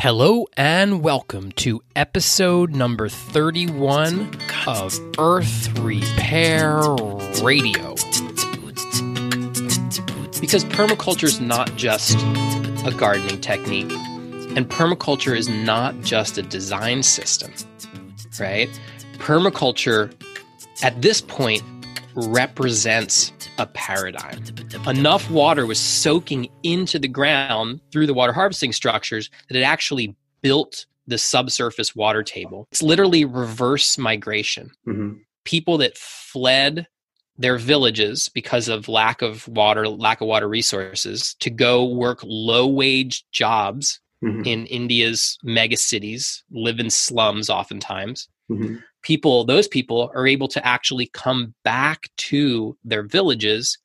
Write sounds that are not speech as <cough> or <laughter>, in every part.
Hello and welcome to episode number 31 of Earth Repair Radio. Because permaculture is not just a gardening technique, and permaculture is not just a design system, right? Permaculture at this point represents a paradigm. Enough water was soaking into the ground through the water harvesting structures that it actually built the subsurface water table. It's literally reverse migration. Mm-hmm. People that fled their villages because of lack of water, lack of water resources, to go work low wage jobs mm-hmm. in India's mega cities, live in slums oftentimes. Mm-hmm people those people are able to actually come back to their villages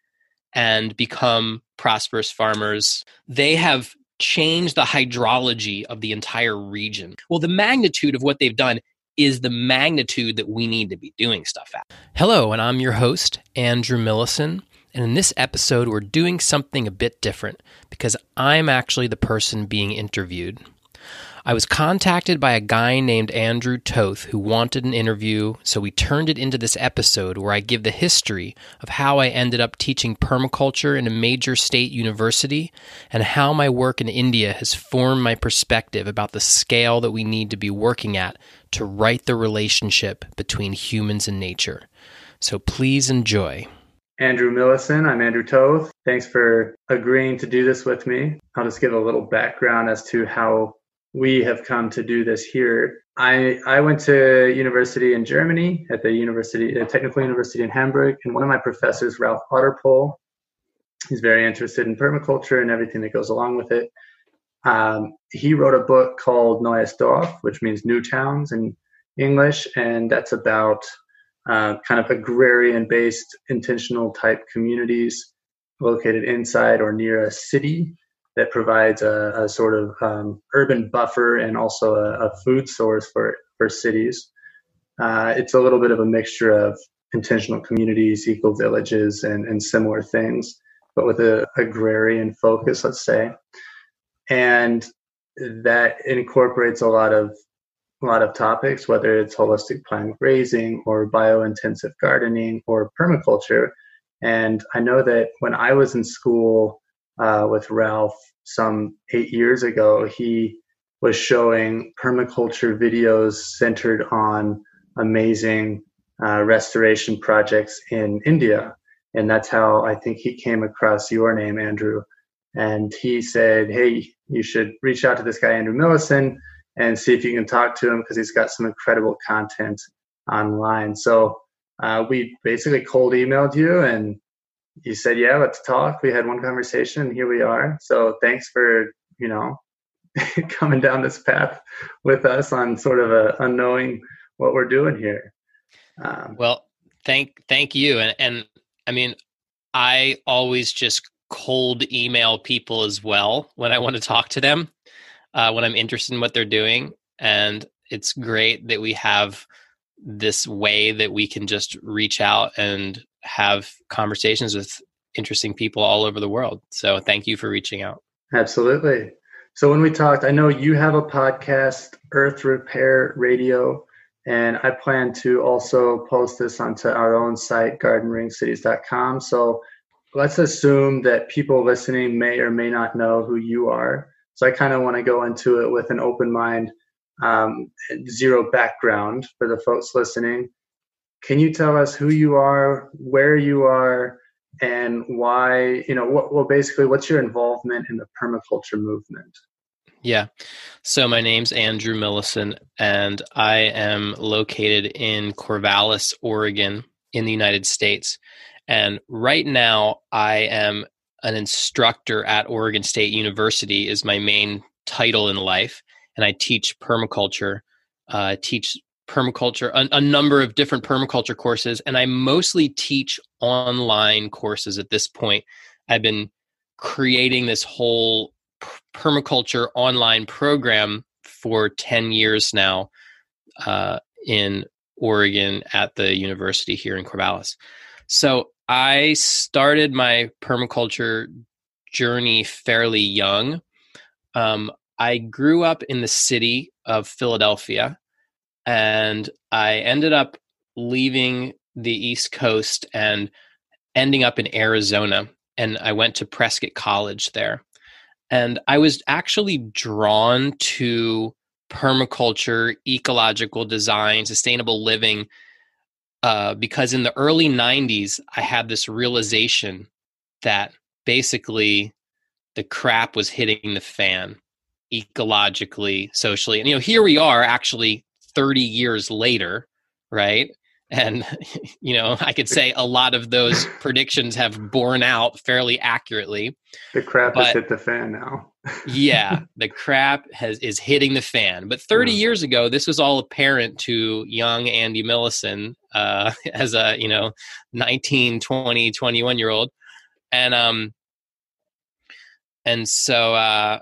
and become prosperous farmers. They have changed the hydrology of the entire region. Well the magnitude of what they've done is the magnitude that we need to be doing stuff at. Hello and i'm your host andrew millison and in this episode we're doing something a bit different because i'm actually the person being interviewed I was contacted by a guy named Andrew Toth who wanted an interview, so we turned it into this episode where I give the history of how I ended up teaching permaculture in a major state university and how my work in India has formed my perspective about the scale that we need to be working at to right the relationship between humans and nature. So please enjoy. Andrew Millison. I'm Andrew Toth. Thanks for agreeing to do this with me. I'll just give a little background as to how we have come to do this here. I I went to university in Germany at the university, uh, technical university in Hamburg, and one of my professors, Ralf Otterpohl, he's very interested in permaculture and everything that goes along with it. Um, he wrote a book called Neues Dorf, which means new towns in English, and that's about uh, kind of agrarian-based, intentional type communities located inside or near a city that provides a, a sort of um, urban buffer and also a, a, food source for, for cities. Uh, it's a little bit of a mixture of intentional communities, eco villages, and, and similar things, but with a agrarian focus, let's say. And that incorporates a lot of a lot of topics, whether it's holistic plant grazing or biointensive gardening or permaculture. And I know that when I was in school, uh, with Ralf some eight years ago, he was showing permaculture videos centered on amazing uh, restoration projects in India. And that's how I think he came across your name, Andrew. And he said, Hey, you should reach out to this guy, Andrew Millison, and see if you can talk to him because he's got some incredible content online. So uh, we basically cold emailed you and you said, yeah, let's talk. We had one conversation and here we are. So thanks for, you know, <laughs> coming down this path with us on sort of a unknowing what we're doing here. Um, well, thank, thank you. And, and I mean, I always just cold email people as well when I want to talk to them, uh, when I'm interested in what they're doing. And it's great that we have this way that we can just reach out and have conversations with interesting people all over the world. So thank you for reaching out. Absolutely. So when we talked, I know you have a podcast, Earth Repair Radio, and I plan to also post this onto our own site, gardenringcities.com. So let's assume that people listening may or may not know who you are. So I kind of want to go into it with an open mind, um, zero background for the folks listening. Can you tell us who you are, where you are, and why, you know, what, well, basically, what's your involvement in the permaculture movement? Yeah. So my name's Andrew Millison, and I am located in Corvallis, Oregon, in the United States. And right now, I am an instructor at Oregon State University, is my main title in life. And I teach permaculture, uh, teach permaculture, a, a, number of different permaculture courses, and I mostly teach online courses at this point. I've been creating this whole permaculture online program for 10 years now uh, in Oregon at the university here in Corvallis. So I started my permaculture journey fairly young. Um, I grew up in the city of Philadelphia and I ended up leaving the East Coast and ending up in Arizona. And I went to Prescott College there. And I was actually drawn to permaculture, ecological design, sustainable living, uh, because in the early 90s, I had this realization that basically the crap was hitting the fan ecologically, socially. And, you know, here we are actually 30 years later, right? And, <laughs> you know, I could say a lot of those <laughs> predictions have borne out fairly accurately. The crap but, has hit the fan now. yeah, <laughs> the crap has is hitting the fan. But 30 yeah. years ago, this was all apparent to young Andy Millison uh, as a, you know, 19, 20, 21 year old. And, um, and so, uh,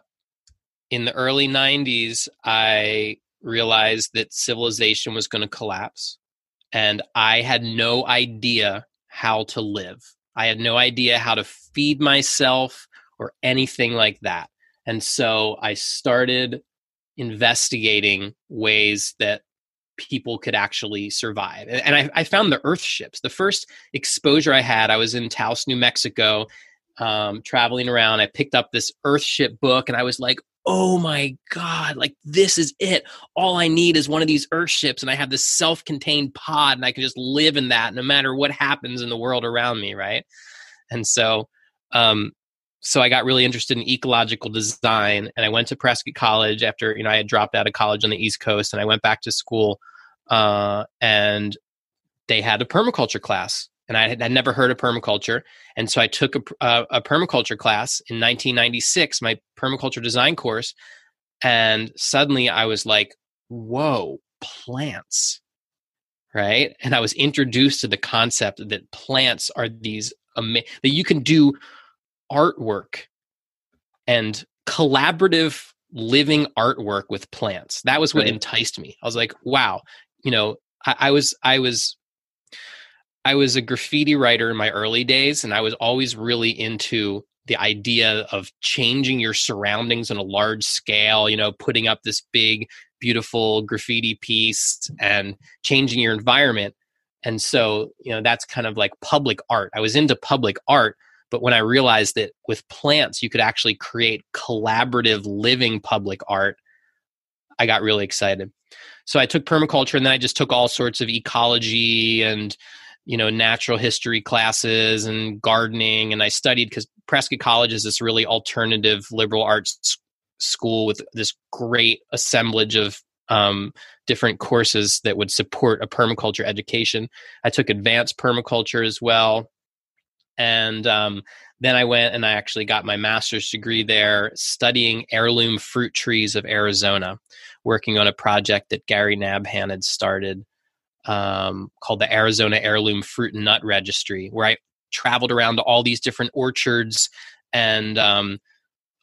in the early 90s, I realized that civilization was going to collapse. And I had no idea how to live. I had no idea how to feed myself or anything like that. And so I started investigating ways that people could actually survive. And I, I, found the Earth ships. The first exposure I had, I was in Taos, New Mexico, um, traveling around. I picked up this Earth ship book and I was like, oh my God, like this is it. All I need is one of these Earth ships and I have this self contained pod and I can just live in that no matter what happens in the world around me. Right. And so, um, so I got really interested in ecological design and I went to Prescott College after, you know, I had dropped out of college on the East Coast and I went back to school uh, and they had a permaculture class and I had, had never heard of permaculture. And so I took a, a, uh, a permaculture class in 1996, my permaculture design course. And suddenly I was like, whoa, plants. Right. And I was introduced to the concept that plants are these, ama- that you can do artwork and collaborative living artwork with plants. That was what right. enticed me. I was like, wow, you know, I, I was I was I was a graffiti writer in my early days, and I was always really into the idea of changing your surroundings on a large scale, you know, putting up this big, beautiful graffiti piece and changing your environment. And so, you know, that's kind of like public art. I was into public art, but when I realized that with plants, you could actually create collaborative living public art, I got really excited. So I took permaculture and then I just took all sorts of ecology and, you know, natural history classes and gardening. And I studied because Prescott College is this really alternative liberal arts school with this great assemblage of um, different courses that would support a permaculture education. I took advanced permaculture as well and um, then I went and I actually got my master's degree there studying heirloom fruit trees of Arizona, working on a project that Gary Nabhan had started um, called the Arizona Heirloom Fruit and Nut Registry, where I traveled around to all these different orchards and um,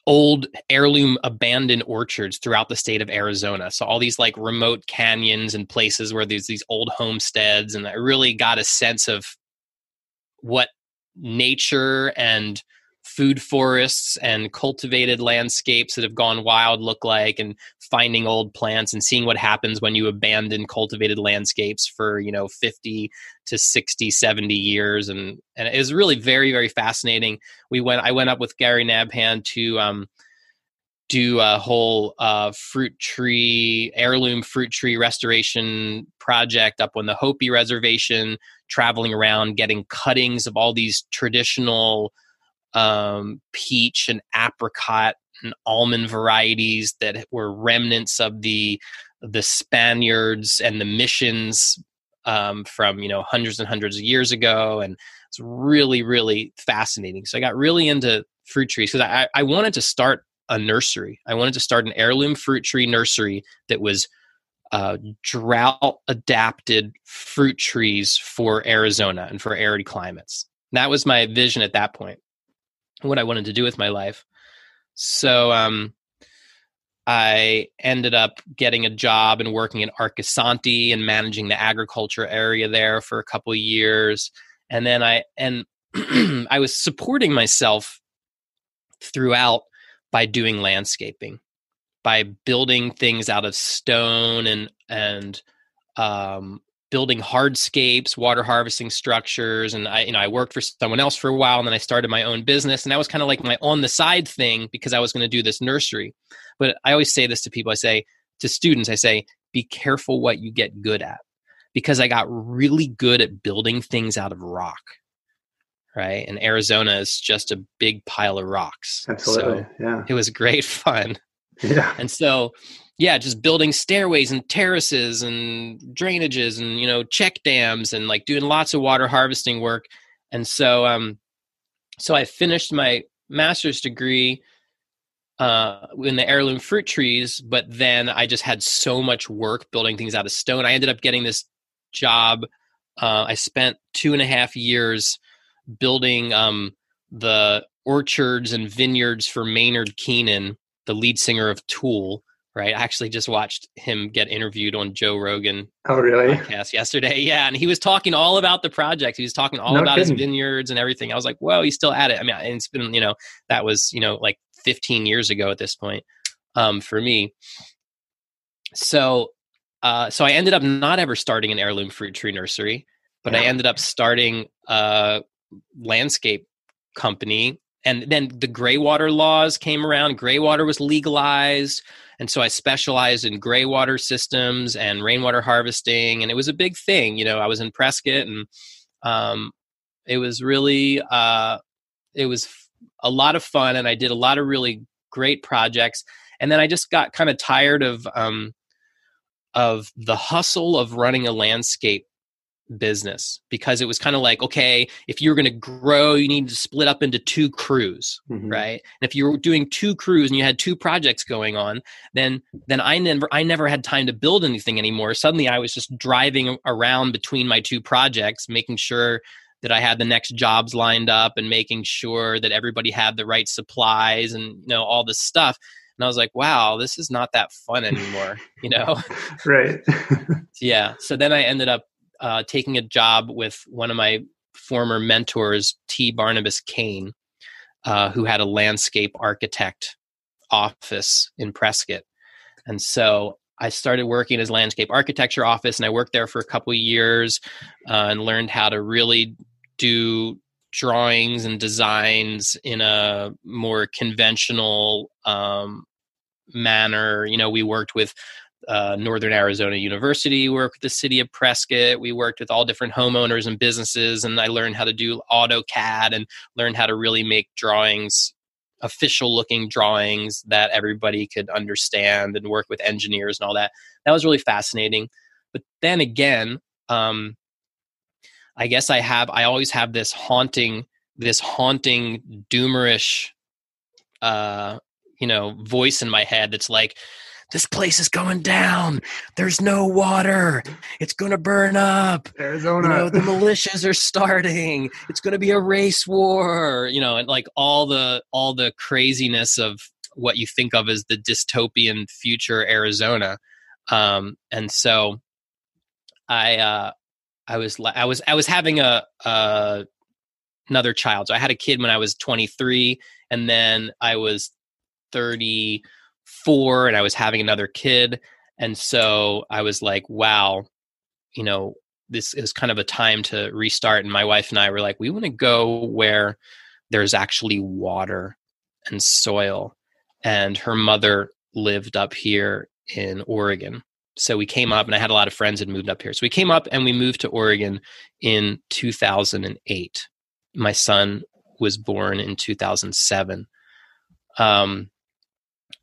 old heirloom abandoned orchards throughout the state of Arizona. So all these like remote canyons and places where there's these old homesteads, and I really got a sense of what nature and food forests and cultivated landscapes that have gone wild look like and finding old plants and seeing what happens when you abandon cultivated landscapes for you know 50 to 60 70 years. And and it was really very very fascinating. We went i went up with gary nabhan to um do a whole uh, fruit tree heirloom fruit tree restoration project up on the hopi reservation traveling around getting cuttings of all these traditional um, peach and apricot and almond varieties that were remnants of the the Spaniards and the missions um, from you know hundreds and hundreds of years ago, and it's really really fascinating. So I got really into fruit trees because I, I wanted to start a nursery. I wanted to start an heirloom fruit tree nursery that was uh, drought adapted fruit trees for Arizona and for arid climates. That was my vision at that point, what I wanted to do with my life. So um, I ended up getting a job and working in Arcosanti and managing the agriculture area there for a couple years. And then I and <clears throat> I was supporting myself throughout by doing landscaping by building things out of stone and and um, building hardscapes, water harvesting structures, and I you know I worked for someone else for a while, and then I started my own business, and that was kind of like my on the side thing because I was going to do this nursery. But I always say this to people. I say to students, I say, be careful what you get good at because I got really good at building things out of rock. Right. And Arizona is just a big pile of rocks. Absolutely. So yeah. It was great <laughs> fun. Yeah. And so, yeah, just building stairways and terraces and drainages and, you know, check dams and like doing lots of water harvesting work. And so, um, so I finished my master's degree uh, in the heirloom fruit trees, but then I just had so much work building things out of stone. I ended up getting this job. Uh, I spent two and a half years building um, the orchards and vineyards for Maynard Keenan, the lead singer of Tool. Right, I actually just watched him get interviewed on Joe Rogan. Oh, really? Podcast yesterday, <laughs> yeah, and he was talking all about the project. He was talking all no about kidding. his vineyards and everything. I was like, "Whoa, he's still at it." I mean, it's been, you know, that was, you know, like 15 years ago at this point um, for me. So uh, so I ended up not ever starting an heirloom fruit tree nursery, but yeah. I ended up starting a landscape company. And then the gray water laws came around. Gray water was legalized. And so I specialized in gray water systems and rainwater harvesting. And it was a big thing. You know, I was in Prescott and um, it was really, uh, it was a lot of fun. And I did a lot of really great projects. And then I just got kind of tired of, um, of the hustle of running a landscape business because it was kind of like okay if you're going to grow you need to split up into two crews mm-hmm. right and if you were doing two crews and you had two projects going on then then i never i never had time to build anything anymore suddenly i was just driving around between my two projects making sure that i had the next jobs lined up and making sure that everybody had the right supplies and you know all this stuff and I was like, wow, this is not that fun anymore, you know? <laughs> right. <laughs> yeah. So then I ended up uh, taking a job with one of my former mentors, T. Barnabas Kane, uh, who had a landscape architect office in Prescott. And so I started working in his landscape architecture office, and I worked there for a couple of years uh, and learned how to really do drawings and designs in a more conventional um, manner. You know, we worked with uh, Northern Arizona University, worked with the city of Prescott. We worked with all different homeowners and businesses, and I learned how to do AutoCAD and learned how to really make drawings, official looking drawings that everybody could understand and work with engineers and all that. That was really fascinating. But then again, um, I guess I have, I always have this haunting, this haunting, doomerish uh, you know voice in my head that's like this place is going down. There's no water. It's going to burn up. Arizona. You know, the militias are starting. It's going to be a race war. You know, and like all the all the craziness of what you think of as the dystopian future Arizona. Um, and so, I uh, I was I was I was having a, a another child. So I had a kid when I was 23, and then I was 34 and I was having another kid. And so I was like, wow, you know, this is kind of a time to restart. And my wife and I were like, we want to go where there's actually water and soil. And her mother lived up here in Oregon. So we came up, and I had a lot of friends that moved up here. So we came up and we moved to Oregon in 2008. My son was born in 2007. Um,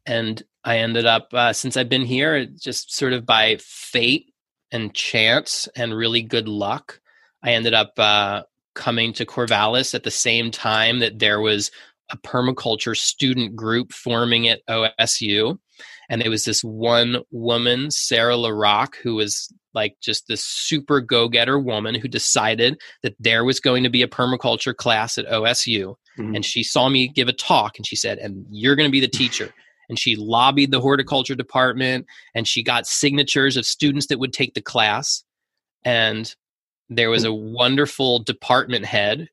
and I ended up uh, since I've been here, just sort of by fate and chance and really good luck, I ended up uh, coming to Corvallis at the same time that there was a permaculture student group forming at OSU. And it was this one woman, Sarah LaRock, who was like just this super go getter woman who decided that there was going to be a permaculture class at OSU. Mm-hmm. And she saw me give a talk and she said, And you're going to be the teacher and she lobbied the horticulture department and she got signatures of students that would take the class and there was hmm. a wonderful department head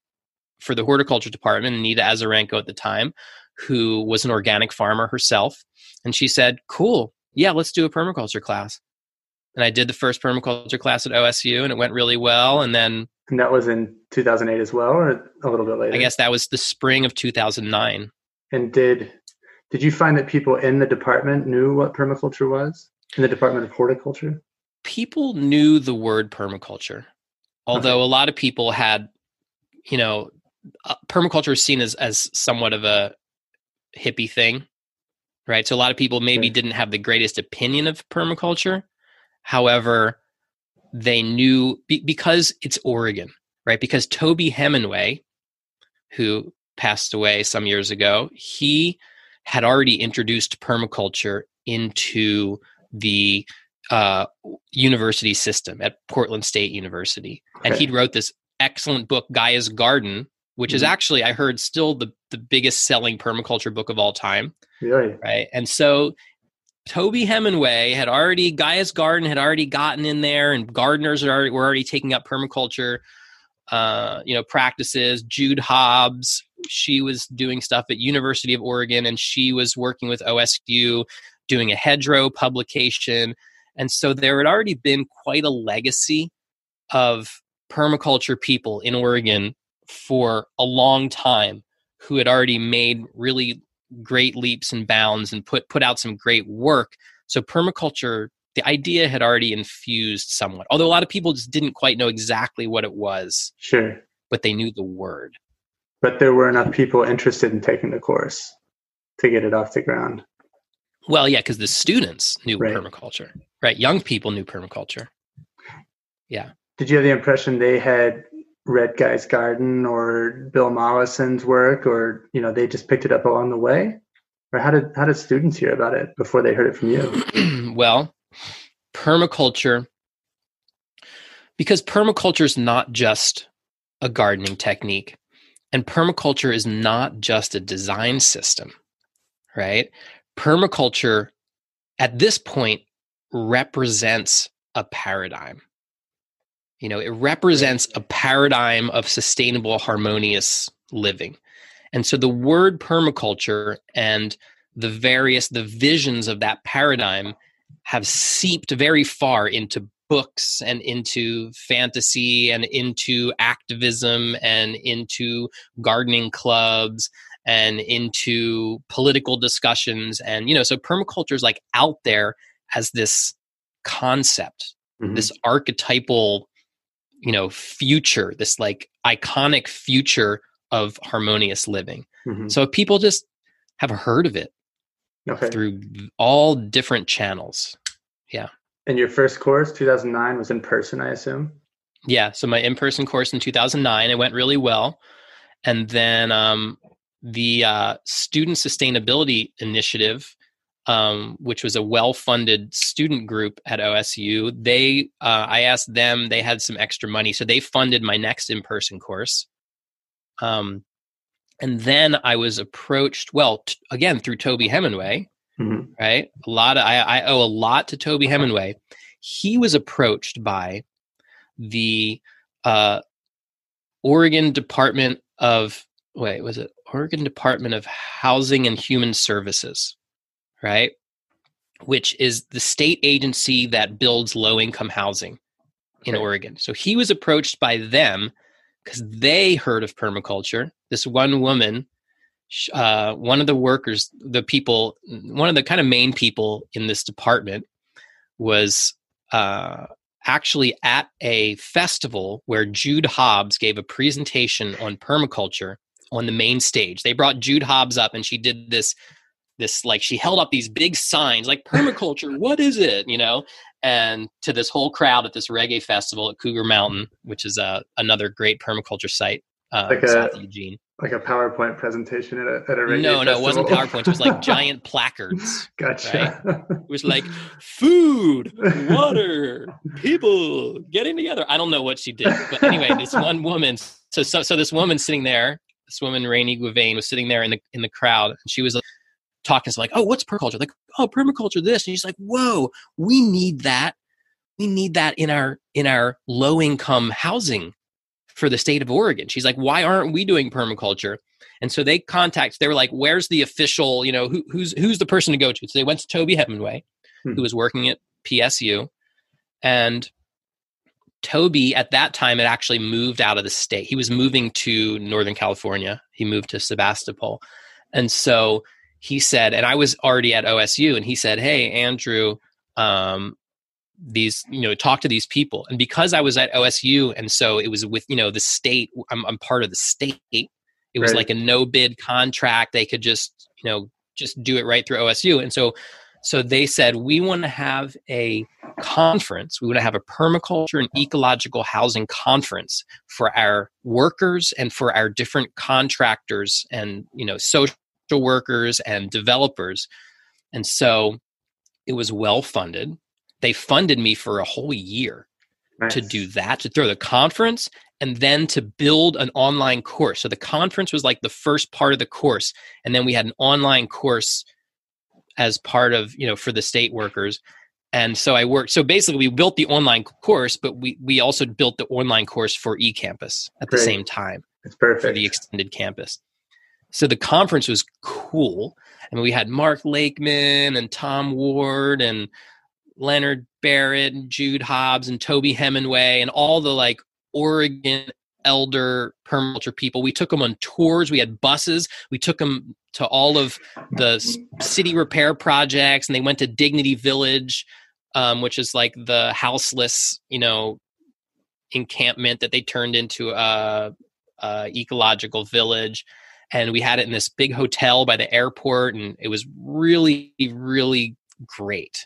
for the horticulture department anita azarenko at the time who was an organic farmer herself. And she said, Cool, yeah, let's do a permaculture class. And I did the first permaculture class at OSU and it went really well. And then. And that was in 2008 as well, or a little bit later? I guess that was the spring of 2009. And did did you find that people in the department knew what permaculture was in the Department of Horticulture? People knew the word permaculture, although okay. a lot of people had, you know, uh, permaculture is seen as as somewhat of a hippie thing, right? So a lot of people maybe didn't have the greatest opinion of permaculture. However, they knew be, because it's Oregon, right? Because Toby Hemenway, who passed away some years ago, he had already introduced permaculture into the uh, university system at Portland State University. Okay. And he wrote this excellent book, Gaia's Garden, which mm-hmm. is actually, I heard, still the, the biggest selling permaculture book of all time. Really? Right. And so Toby Hemenway had already, Gaia's Garden had already gotten in there, and gardeners are already, were already taking up permaculture. Uh, you know, practices. Jude Hobbs, she was doing stuff at University of Oregon, and she was working with OSU, doing a hedgerow publication. And so there had already been quite a legacy of permaculture people in Oregon for a long time who had already made really great leaps and bounds and put put out some great work. So permaculture, the idea had already infused somewhat. Although a lot of people just didn't quite know exactly what it was. Sure. But they knew the word. But there were enough people interested in taking the course to get it off the ground. Well, yeah, because the students knew right. permaculture, right? Young people knew permaculture. Yeah. Did you have the impression they had read Gaia's Garden or Bill Mollison's work, or you know they just picked it up along the way, or how did how did students hear about it before they heard it from you? <clears throat> well, permaculture, because permaculture is not just a gardening technique, and permaculture is not just a design system, right? Permaculture at this point represents a paradigm you know, it represents a paradigm of sustainable, harmonious living. And so the word permaculture and the various the visions of that paradigm have seeped very far into books and into fantasy and into activism and into gardening clubs and into political discussions and you know so permaculture is like out there as this concept mm-hmm. this archetypal you know future this like iconic future of harmonious living mm-hmm. so people just have heard of it okay. through all different channels yeah and your first course 2009 was in person i assume yeah so my in-person course in 2009 it went really well and then um, the uh, student sustainability initiative um, which was a well-funded student group at OSU. They, uh, I asked them, they had some extra money, so they funded my next in-person course. Um, and then I was approached, well, t- again through Toby Hemenway, mm-hmm. right? A lot of I, I owe a lot to Toby Hemenway. He was approached by the uh, Oregon Department of wait, was it Oregon Department of Housing and Human Services? right? Which is the state agency that builds low income housing in okay. Oregon. So he was approached by them because they heard of permaculture. This one woman, uh, one of the workers, the people, one of the kind of main people in this department was uh, actually at a festival where Jude Hobbs gave a presentation on permaculture on the main stage. They brought Jude Hobbs up and she did this this like she held up these big signs like permaculture <laughs> what is it you know and to this whole crowd at this reggae festival at cougar mountain which is uh, another great permaculture site uh, like south a, of eugene like a powerpoint presentation at a, at a reggae no festival. no it wasn't powerpoint it was like <laughs> giant placards gotcha right? <laughs> it was like food water <laughs> people getting together i don't know what she did but anyway this one woman so so, so this woman sitting there this woman Rainey Guavain was sitting there in the in the crowd and she was like talking to like, oh, what's permaculture? Like, oh, permaculture this. And he's like, whoa, we need that. We need that in our in our low income housing for the state of Oregon. She's like, why aren't we doing permaculture? And so they contact. They were like, "Where's the official? You know, who, who's who's the person to go to?" So they went to Toby Hemenway, hmm. who was working at PSU, and Toby at that time had actually moved out of the state. He was moving to Northern California. He moved to Sebastopol, and so he said, and I was already at OSU, and he said, "Hey, Andrew." Um, these you know talk to these people. And because i was at osu and so it was with you know the state i'm, I'm part of the state. It was right. like a no bid contract. They could just you know just do it right through osu and so so they said we want to have a conference. We want to have a permaculture and ecological housing conference for our workers and for our different contractors and you know social workers and developers. And so it was well funded they funded me for a whole year nice. to do that, to throw the conference and then to build an online course. So the conference was like the first part of the course. And then we had an online course as part of, you know, for the state workers. And so I worked. So basically, we built the online course, but we we also built the online course for eCampus at Great. the same time. It's perfect for the extended campus. So the conference was cool. I mean, we had Mark Lakeman and Tom Ward and Leonard Barrett and Jude Hobbs and Toby Hemenway and all the like Oregon elder permaculture people. We took them on tours. We had buses. We took them to all of the city repair projects, and they went to Dignity Village, um, which is like the houseless, you know, encampment that they turned into a, a ecological village. And we had it in this big hotel by the airport, and it was really, really great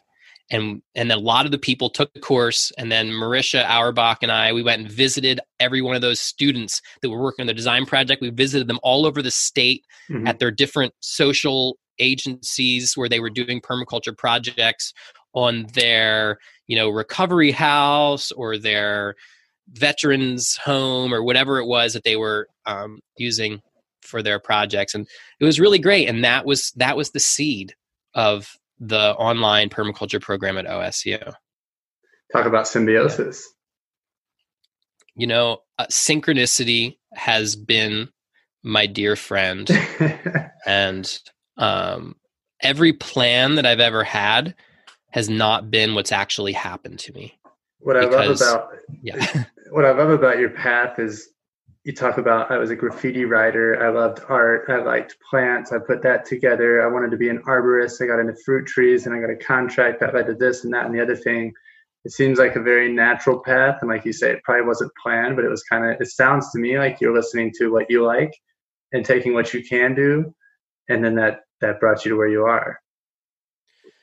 and and a lot of the people took the course and then marisha auerbach and i we went and visited every one of those students that were working on the design project we visited them all over the state mm-hmm. at their different social agencies where they were doing permaculture projects on their you know recovery house or their veterans home or whatever it was that they were um, using for their projects and it was really great and that was that was the seed of the online permaculture program at OSU. Talk about symbiosis. You know, uh, synchronicity has been my dear friend, <laughs> and um, every plan that I've ever had has not been what's actually happened to me. What because, I love about yeah, <laughs> what I love about your path is you talk about I was a graffiti writer. I loved art. I liked plants. I put that together. I wanted to be an arborist. I got into fruit trees and I got a contract that led to this and that and the other thing. It seems like a very natural path. And like you say, it probably wasn't planned, but it was kind of, it sounds to me like you're listening to what you like and taking what you can do. And then that, that brought you to where you are,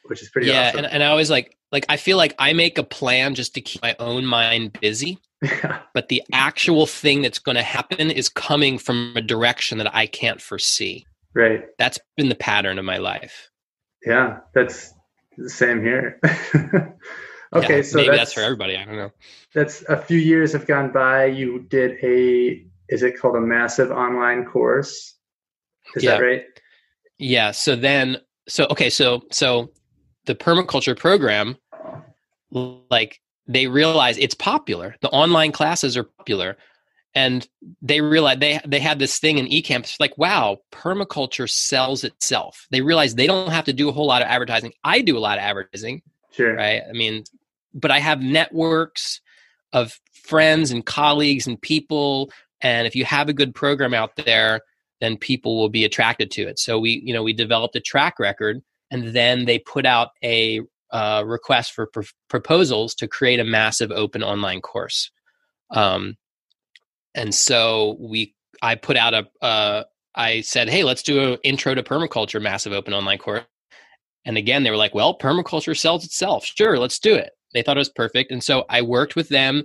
which is pretty yeah, awesome. And, and I always like, like, I feel like I make a plan just to keep my own mind busy but the actual thing that's going to happen is coming from a direction that I can't foresee. Right. That's been the pattern of my life. Yeah, that's the same here. <laughs> okay, yeah, so maybe that's, that's, for everybody. I don't know. That's a few years have gone by. You did a is it called a massive online course? Is yeah. that right? Yeah. So then so okay, so so the permaculture program like they realize it's popular. The online classes are popular. And they realize they they had this thing in eCampus like, wow, permaculture sells itself. They realize they don't have to do a whole lot of advertising. I do a lot of advertising. Sure. Right. I mean, but I have networks of friends and colleagues and people. And if you have a good program out there, then people will be attracted to it. So we, you know, we developed a track record and then they put out a uh, request for pr- proposals to create a massive open online course. Um, and so we, I put out a, uh, I said, hey, let's do an intro to permaculture massive open online course. And again, they were like, well, permaculture sells itself. Sure, let's do it. They thought it was perfect. And so I worked with them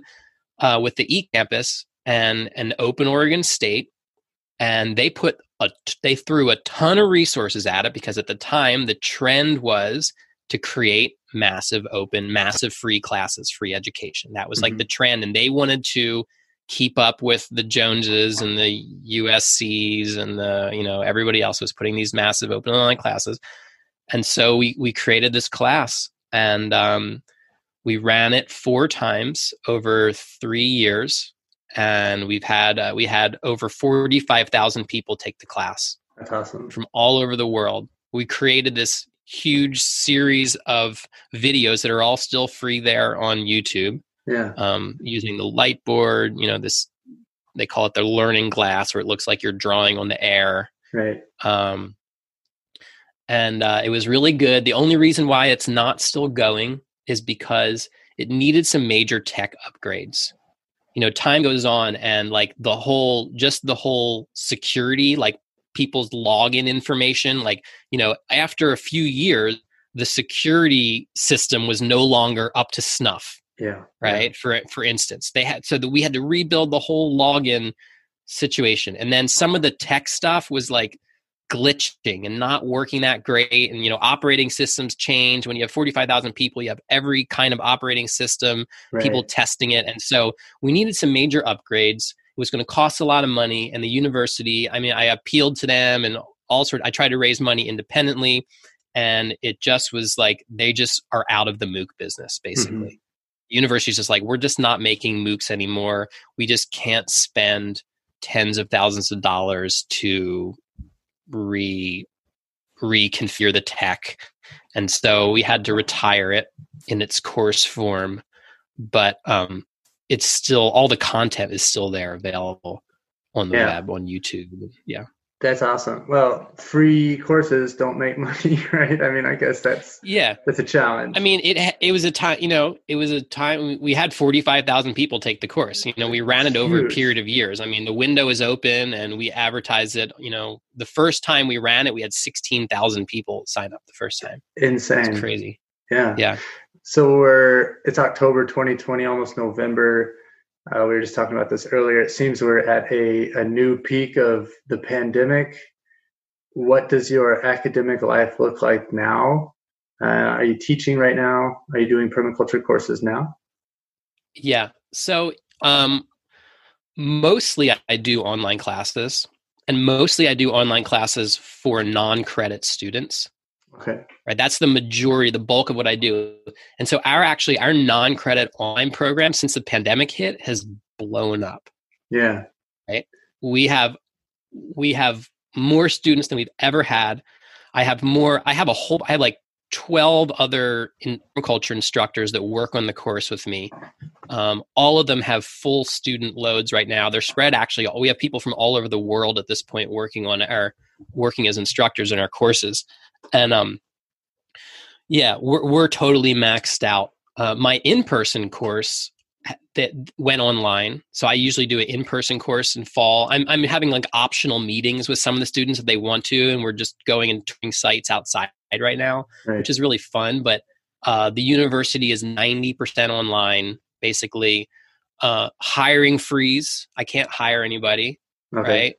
uh, with the eCampus and an open Oregon State. And they put a, they threw a ton of resources at it because at the time the trend was to create massive open, massive free classes, free education. That was like mm-hmm. the trend. And they wanted to keep up with the Joneses and the USCs and the, you know, everybody else was putting these massive open online classes. And so we we created this class and um, we ran it four times over three years. And we've had uh, we had over forty five thousand people take the class. That's awesome. From all over the world, we created this huge series of videos that are all still free there on YouTube. Yeah. Um, using the light board, you know, this they call it the learning glass, where it looks like you're drawing on the air. Right. Um, and uh, it was really good. The only reason why it's not still going is because it needed some major tech upgrades. You know, time goes on, and like the whole, just the whole security, like people's login information, like you know, after a few years, the security system was no longer up to snuff. Yeah. Right. Yeah. For for instance, they had so that we had to rebuild the whole login situation, and then some of the tech stuff was like glitching and not working that great. And you know operating systems change. When you have 45,000 people you have every kind of operating system Right. people testing it. And so we needed some major upgrades. It was going to cost a lot of money and the university i mean i appealed to them and all sort i tried to raise money independently and it just was like they just are out of the mooc business mm-hmm. basically. The university's just like we're just not making moocs anymore. We just can't spend tens of thousands of dollars to re reconfigure the tech and so we had to retire it in its course form but um it's still all the content is still there available on the Yeah. web on youtube yeah That's awesome. Well, free courses don't make <laughs> money, right? I mean, I guess that's yeah that's a challenge. i mean it it was a time you know it was a time we had 45,000 people take the course you know we ran it over a period of years i mean the window is open and we advertised it you know the first time we ran it we had 16,000 people sign up the first time insane. it's crazy Yeah. yeah So we're it's October 2020, almost November. Uh, we were just talking about this earlier. It seems we're at a, a new peak of the pandemic. What does your academic life look like now? Uh, are you teaching right now? Are you doing permaculture courses now? Yeah. So um mostly I- I do online classes and mostly I do online classes for non-credit students. Okay. Right? That's the majority, the bulk of what I do. And so our actually our non-credit online program since the pandemic hit has blown up. Yeah. Right. We have we have more students than we've ever had. I have more I have a whole I have like 12 other in culture instructors that work on the course with me. Um, all of them have full student loads right now. They're spread actually. We have people from all over the world at this point working on our working as instructors in our courses, and um, yeah, we're we're totally maxed out. Uh, my in-person course that went online, so I usually do an in-person course in fall. I'm I'm having like optional meetings with some of the students if they want to, and we're just going and touring sites outside right now Right. which is really fun. But uh, the university is 90% online, basically. Uh, hiring freeze. I can't hire anybody, okay.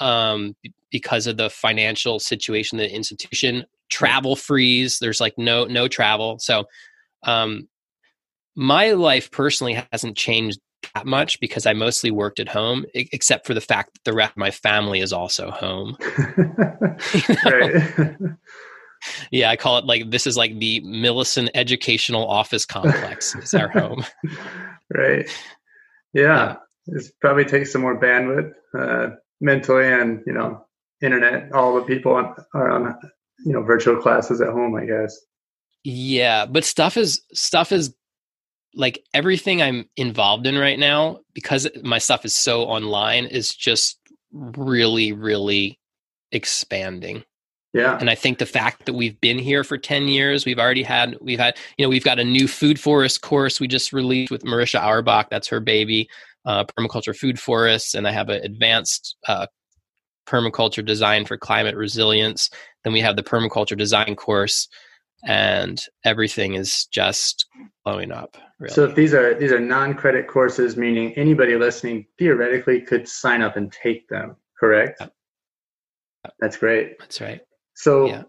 right? Um, because of the financial situation the institution. Travel freeze. There's like no no travel. So, um, my life personally hasn't changed that much because I mostly worked at home, except for the fact that the rest of my family is also home. <laughs> <laughs> right. <laughs> Yeah, I call it like this is like the Millison Educational Office Complex is our home. <laughs> right. Yeah. This probably takes some more bandwidth, uh, mentally and, you know, internet. All the people on, are on, you know, virtual classes at home, I guess. Yeah, but stuff is stuff is like everything I'm involved in right now because my stuff is so online is just really really expanding. Yeah. And I think the fact that we've been here for 10 years, we've already had we've had you know, we've got a new food forest course we just released with Marisha Auerbach, that's her baby, uh, permaculture food forests and I have an advanced uh, permaculture design for climate resilience. Then we have the permaculture design course and everything is just blowing up. Really. So these are these are non-credit courses, meaning anybody listening theoretically could sign up and take them, correct? Yep. That's great. That's right. So Yeah.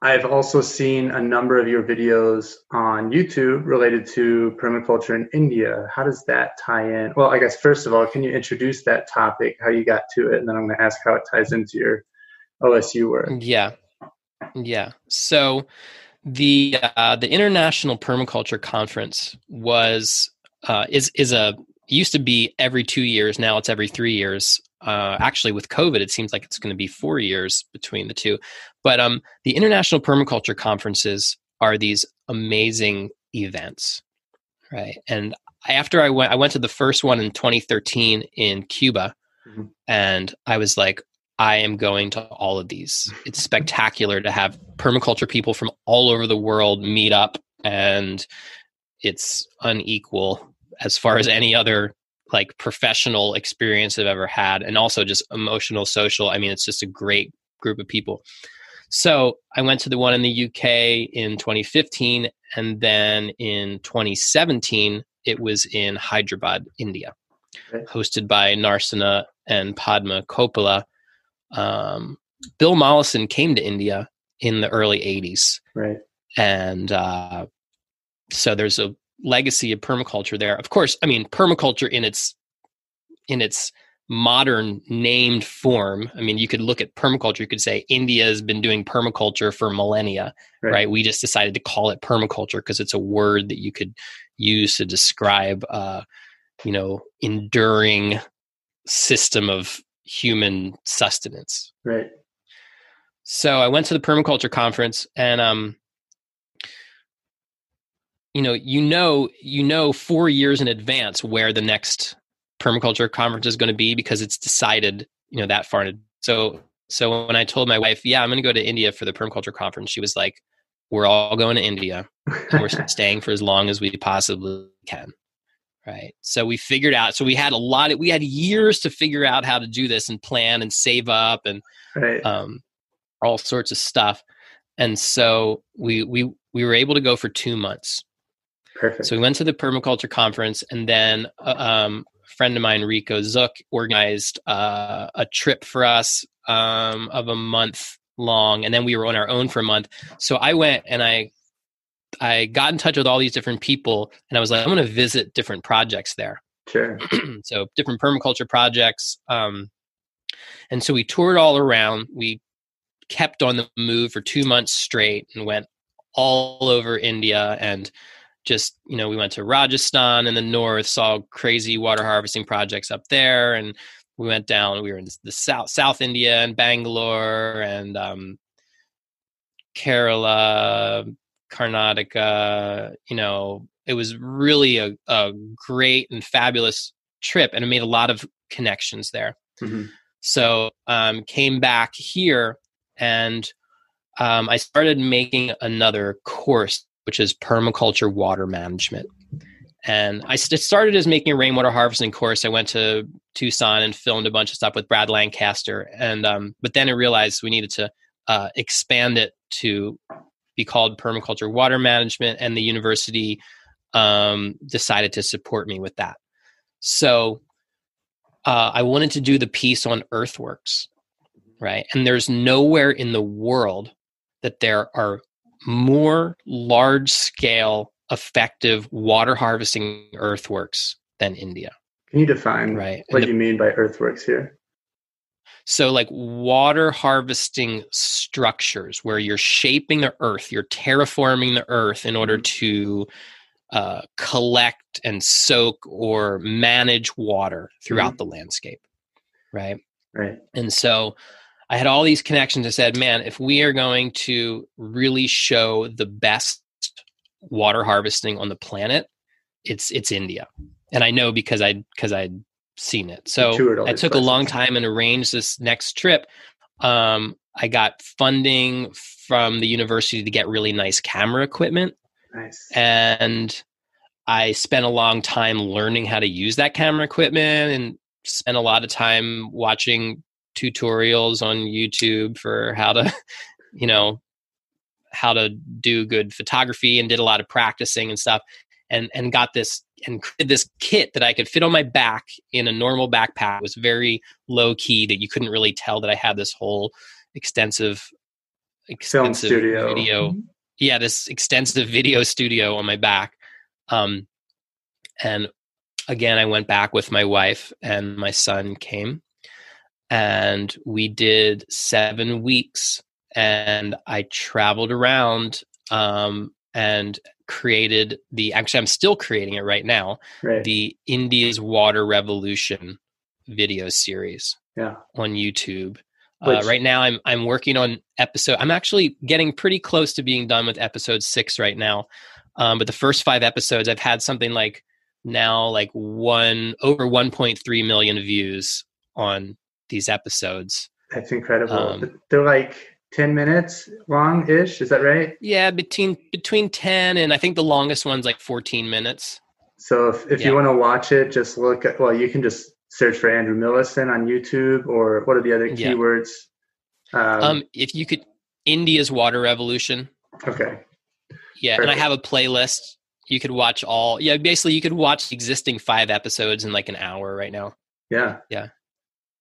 I've also seen a number of your videos on YouTube related to permaculture in India. How does that tie in? Well, I guess first of all, can you introduce that topic, how you got to it, and then I'm going to ask how it ties into your OSU work. Yeah. Yeah. So the uh, the International Permaculture Conference was uh, is is a it used to be every two years. Now it's every three years. Uh, actually, with COVID, it seems like it's going to be four years between the two. But um, the International Permaculture Conferences are these amazing events, right? And after I went, I went to the first one in 2013 in Cuba, mm-hmm. and I was like, I am going to all of these. It's spectacular to have permaculture people from all over the world meet up, and it's unequal as far as any other like professional experience I've ever had, and also just emotional, social. I mean, it's just a great group of people. So I went to the one in the UK in 2015, and then in 2017 it was in Hyderabad, India, okay. hosted by Narsanna and Padma Koppula. Um, Bill Mollison came to India in the early 80s. Right. And uh, so there's a legacy of permaculture there. Of course, I mean permaculture in its in its modern named form. I mean, you could look at permaculture. You could say India has been doing permaculture for millennia, right? right? We just decided to call it permaculture because it's a word that you could use to describe, uh, you know, enduring system of human sustenance. Right. So I went to the permaculture conference and um, you know you know you know four years in advance where the next permaculture conference is going to be because it's decided you know that far in so so when i told my wife yeah i'm going to go to india for the permaculture conference she was like we're all going to india and we're <laughs> staying for as long as we possibly can right? So we figured out so we had a lot of we had years to figure out how to do this and plan and save up and right. um, all sorts of stuff. And so we we we were able to go for two months Perfect. So we went to the permaculture conference, and then uh, um, a friend of mine, Rico Zook, organized uh, a trip for us um, of a month long, and then we were on our own for a month. So I went and I I got in touch with all these different people, and I was like, I'm going to visit different projects there. Sure. <clears throat> so different permaculture projects. Um, and so we toured all around. We kept on the move for two months straight and went all over India and just you know we went to rajasthan in the north saw crazy water harvesting projects up there and we went down we were in the south south india and bangalore and um, kerala karnataka you know it was really a, a great and fabulous trip and it made a lot of connections there mm-hmm. so um, came back here and um, i started making another course which is permaculture water management. And I started as making a rainwater harvesting course. I went to Tucson and filmed a bunch of stuff with Brad Lancaster, and um, but then I realized we needed to uh, expand it to be called permaculture water management, and the university um, decided to support me with that. So uh, I wanted to do the piece on earthworks, right? And there's nowhere in the world that there are more large scale effective water harvesting earthworks than India. Can you define right. what the, you mean by earthworks here? So, like water harvesting structures where you're shaping the earth, you're terraforming the earth in order mm-hmm. to uh, collect and soak or manage water throughout mm-hmm. the landscape. Right. Right. And so, I had all these connections. I said, man, if we are going to really show the best water harvesting on the planet, it's it's India. And I know because I because I'd seen it. So I took a long time and arranged this next trip. Um, I got funding from the university to get really nice camera equipment. Nice. And I spent a long time learning how to use that camera equipment and spent a lot of time watching tutorials on YouTube for how to, <laughs> you know, how to do good photography and did a lot of practicing and stuff and and got this and created this kit that I could fit on my back in a normal backpack. It was very low key that you couldn't really tell that I had this whole extensive extensive Film studio. video. Mm-hmm. Yeah, this extensive video studio on my back. Um and again I went back with my wife and my son came and we did seven weeks and i traveled around um, and created the actually I'm still creating it right now. Right. The India's Water Revolution video series yeah. on YouTube. Uh, right now, I'm I'm working on episode. I'm actually getting pretty close to being done with episode six right now. Um, but the first five episodes, I've had something like now like one over 1.3 million views on these episodes. That's incredible. Um, They're like 10 minutes long ish. Is that right? Yeah, between between 10 and I think the longest one's like 14 minutes. So if, if Yeah. you want to watch it, just look at, well, you can just search for Andrew Millison on YouTube or what are the other Yeah. keywords? Um, Um, if you could, India's Water Revolution. okay. Yeah, and I have a playlist. You could watch all. Yeah, basically, you could watch existing five episodes in like an hour right now. Yeah. Yeah.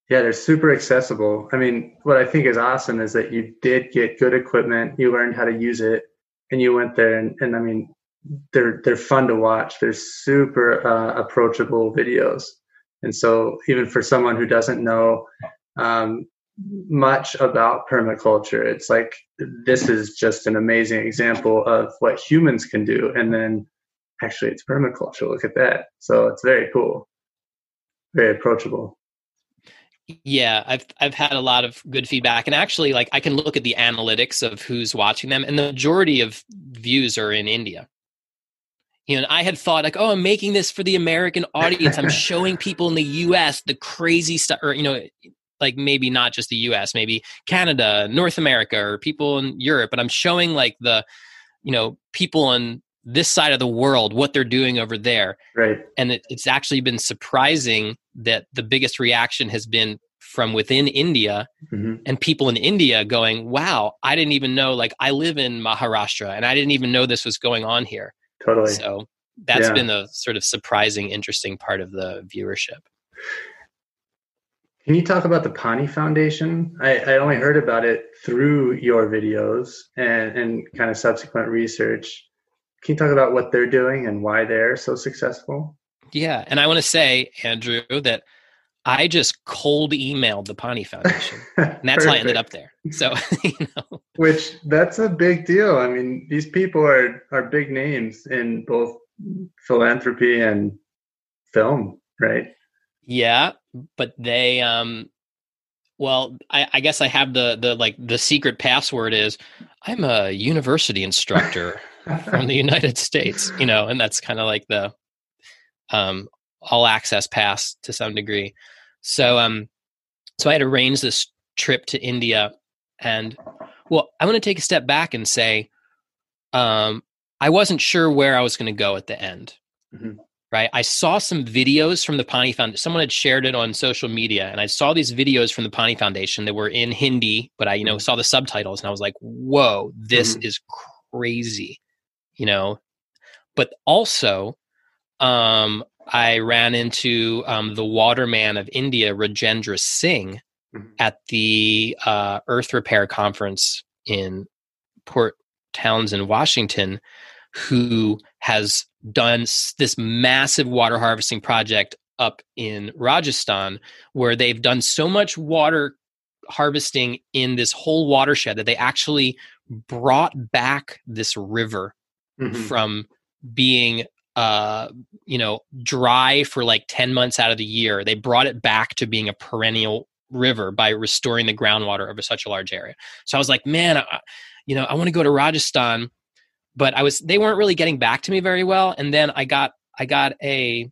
Yeah, they're super accessible. I mean, what I think is awesome is that you did get good equipment, you learned how to use it, and you went there and, and I mean, they're they're fun to watch. They're super uh, approachable videos. And so even for someone who doesn't know um, much about permaculture, it's like this is just an amazing example of what humans can do. And then actually it's permaculture. Look at that. So it's very cool. Very approachable. Yeah, I've I've had a lot of good feedback, and actually, like I can look at the analytics of who's watching them, and the majority of views are in India. You know, and I had thought like, oh, I'm making this for the American audience. I'm <laughs> showing people in the U.S. the crazy stuff, or you know, like maybe not just the U.S., maybe Canada, North America, or people in Europe. But I'm showing like the, you know, people on this side of the world what they're doing over there Right. and it, it's actually been surprising that the biggest reaction has been from within India hmm and people in India going, "Wow, I didn't even know. Like, I live in Maharashtra, and I didn't even know this was going on here." Totally. So that's Yeah. been a sort of surprising, interesting part of the viewership. Can you talk about the Paani Foundation? I, I only heard about it through your videos and, and kind of subsequent research. Can you talk about what they're doing and why they're so successful? Yeah, and I want to say, Andrew, that I just cold emailed the Paani Foundation, <laughs> and that's how I ended up there. So, <laughs> you know, Which that's a big deal. I mean, these people are are big names in both philanthropy and film, right? Yeah, but they um well, I, I guess I have the the like the secret password is I'm a university instructor <laughs> from the <laughs> United States, you know, and that's kind of like the um all access pass to some degree. So um so I had arranged this trip to India and well, I want to take a step back and say um I wasn't sure where I was going to go at the end Mhm. right? I saw some videos from the Paani Foundation. Someone had shared it on social media, and I saw these videos from the Paani Foundation that were in Hindi, but I, you know, Mhm. saw the subtitles, and I was like, "Whoa, this Mhm. is crazy," you know. But also, um, I ran into um, the Waterman of India, Rajendra Singh, Mhm. at the uh, Earth Repair Conference in Port Townsend, Washington, who has done this massive water harvesting project up in Rajasthan, where they've done so much water harvesting in this whole watershed that they actually brought back this river Mhm. from being uh you know dry for like 10 months out of the year they brought it back to being a perennial river by restoring the groundwater over such a large area so i was like man I, you know i want to go to rajasthan but i was they weren't really getting back to me very well and then i got i got a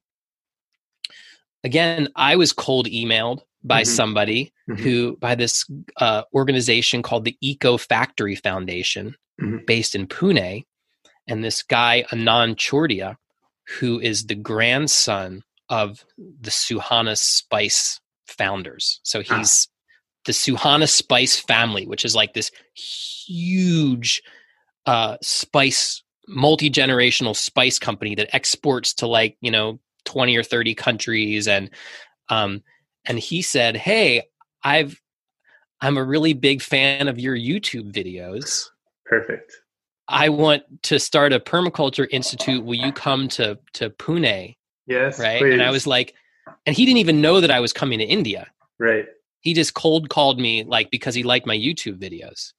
again i was cold emailed by Mhm. somebody Mhm. who by this uh, organization called the eco factory foundation Mhm. based in pune and this guy anand chordia who is the grandson of the suhana spice founders so Ah. he's the suhana spice family which is like this huge uh, spice multi-generational spice company that exports to like you know 20 or 30 countries and um and he said hey i've i'm a really big fan of your youtube videos Perfect. I want to start a permaculture institute will you come to to pune Yes. right Please. and i was like and he didn't even know that i was coming to india right. he just cold called me like because he liked my youtube videos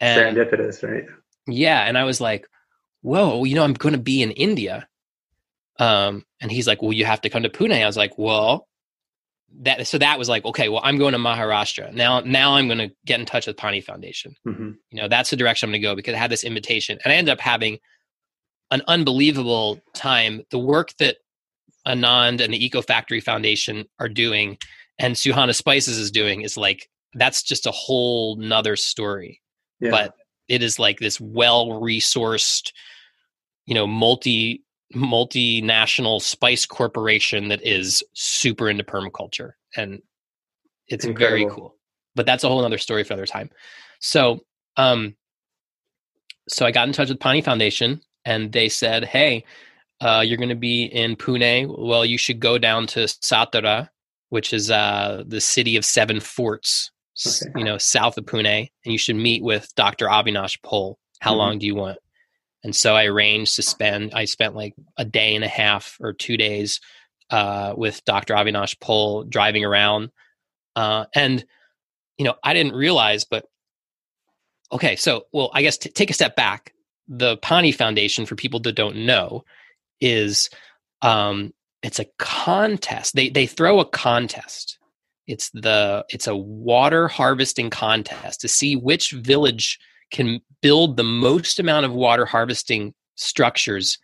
and Serendipitous, right? Yeah, and I was like, "Whoa, you know, I'm going to be in India." Um, and he's like, "Well, you have to come to Pune." I was like, "Well, that so that was like, okay, well, I'm going to Maharashtra now. Now I'm going to get in touch with Paani Foundation. Mm-hmm. You know, that's the direction I'm going to go because I had this invitation, and I ended up having an unbelievable time. The work that Anand and the Eco Factory Foundation are doing, and Suhana Spices is doing, is like that's just a whole nother story. Yeah. But it is like this well resourced, you know, multi multinational spice corporation that is super into permaculture and it's very cool. But that's a whole other story for another time. So um so i got in touch with paani foundation and they said hey uh, you're going to be in pune. Well you should go down to satara which is uh, the city of seven forts Okay. you know south of pune and you should meet with dr avinash pol. How Mhm. long do you want and so I arranged to spend, I spent like a day and a half or two days uh, with Dr. Avinash Pol driving around. Uh, and, you know, I didn't realize, but okay, so, well, I guess to take a step back, the Paani Foundation, for people that don't know, is um, it's a contest. They, they throw a contest. It's the it's a water harvesting contest to see which village can build the most amount of water harvesting structures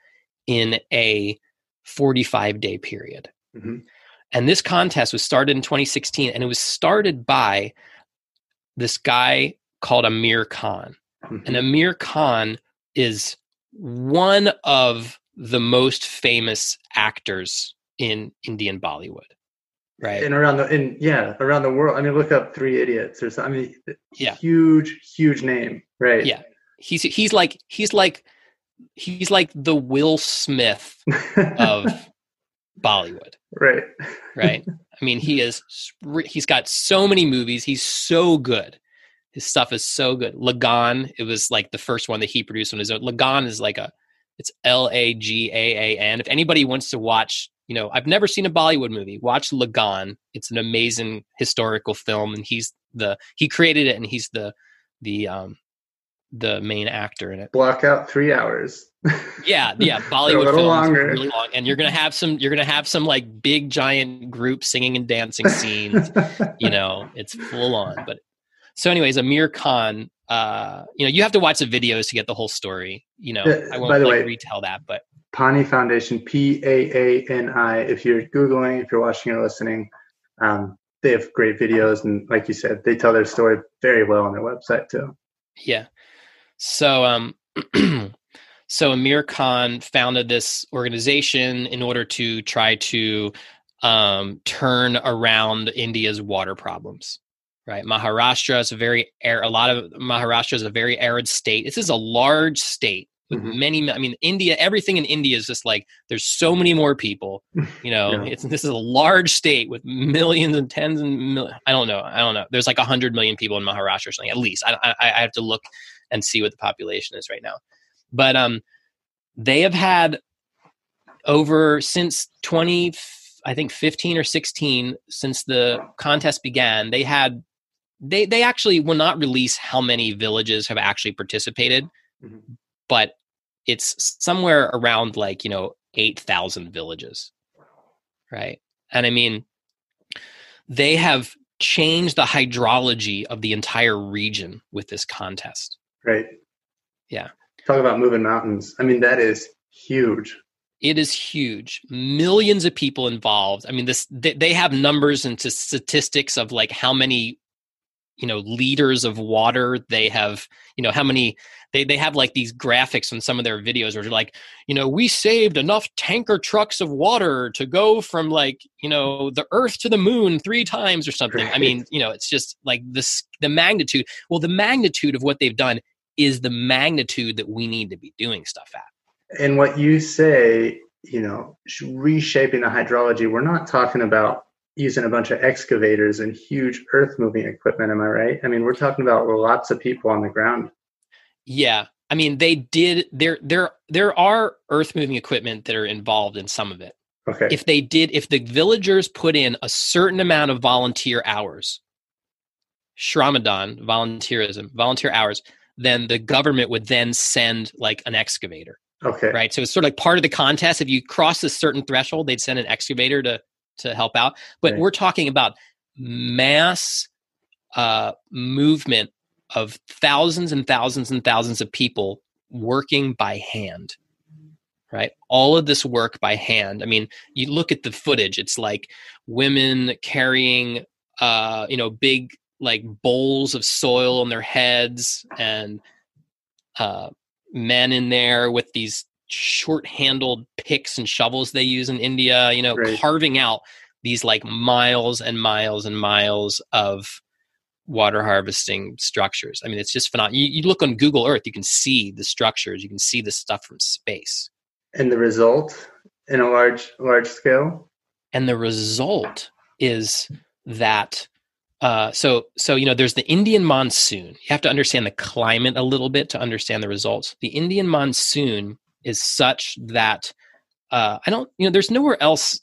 in a 45 day period. Mhm. And this contest was started in 2016 and it was started by this guy called Aamir Khan. Mhm. And Aamir Khan is one of the most famous actors in Indian Bollywood. Right? and around the and yeah around the world i mean look up three idiots or something i mean Yeah. huge huge name right Yeah. he's he's like he's like he's like the Will Smith of <laughs> Bollywood, right right? I mean, he is he's got so many movies. He's so good. His stuff is so good. Lagaan, it was like the first one that he produced on his own. Lagaan is like a it's L A G A A N. If anybody wants to watch, you know, I've never seen a Bollywood movie. Watch Lagaan. It's an amazing historical film, and he's the he created it, and he's the the um the main actor in it. block out three hours <laughs> Yeah, yeah, a Bollywood little films longer. really long, and you're gonna have some. You're gonna have some like big giant group singing and dancing scenes. <laughs> you know, it's full on. But so, anyways, Aamir Khan. Uh, you know, you have to watch the videos to get the whole story. You know, I won't like way- retell that, but Paani Foundation, P A A N I. If you're Googling, if you're watching or listening, um, they have great videos. And like you said, they tell their story very well on their website too. Yeah. So um <clears throat> so Aamir Khan founded this organization in order to try to um turn around India's water problems. Right? Maharashtra is a very a lot of Maharashtra is a very arid state. This is a large state with Mhm. many I mean India everything in India is just like there's so many more people. <laughs> You know, Yeah. it's this is a large state with millions and tens and mil- I don't know. I don't know. There's like 100 million people in Maharashtra or something at least. I, I I have to look and see what the population is right now. But um, they have had over since 20, I think 15 or 16, since the contest began, they had, they, they actually will not release how many villages have actually participated, Mhm. But it's somewhere around like, you know, 8,000 villages. Right. And I mean, they have changed the hydrology of the entire region with this contest. Right. Yeah. Talk about moving mountains. I mean, that is huge. It is huge. Millions of people involved. I mean, this they, they have numbers and statistics of like how many, you know, liters of water they have. You know, how many they they have like these graphics on some of their videos where they're like, you know, we saved enough tanker trucks of water to go from like you know the Earth to the Moon three times or something. I mean, you know, it's just like this the magnitude. Well, the magnitude of what they've done is the magnitude that we need to be doing stuff at. And what you say, you know, reshaping the hydrology, we're not talking about using a bunch of excavators and huge earth moving equipment. Am I right? I mean, we're talking about lots of people on the ground. Yeah. I mean, they did there there there are earth moving equipment that are involved in some of it. Okay. If they did if the villagers put in a certain amount of volunteer hours, Shramadan, volunteerism, volunteer hours, then the government would then send like an excavator. Okay. Right. So it's sort of like part of the contest. If you cross a certain threshold, they'd send an excavator to to help out. But Right. we're talking about mass uh, movement of thousands and thousands and thousands of people working by hand. Right. All of this work by hand. I mean, you look at the footage, it's like women carrying uh, you know, big like bowls of soil on their heads and uh men in there with these short-handled picks and shovels they use in India, you know, Right. carving out these like miles and miles and miles of water harvesting structures. I mean, it's just phenomenal. You, you look on Google Earth, you can see the structures, you can see the stuff from space. And the result in a large large scale. and the result is that uh, so so you know there's the indian monsoon you have to understand the climate a little bit to understand the results the indian monsoon is such that uh, i don't you know there's nowhere else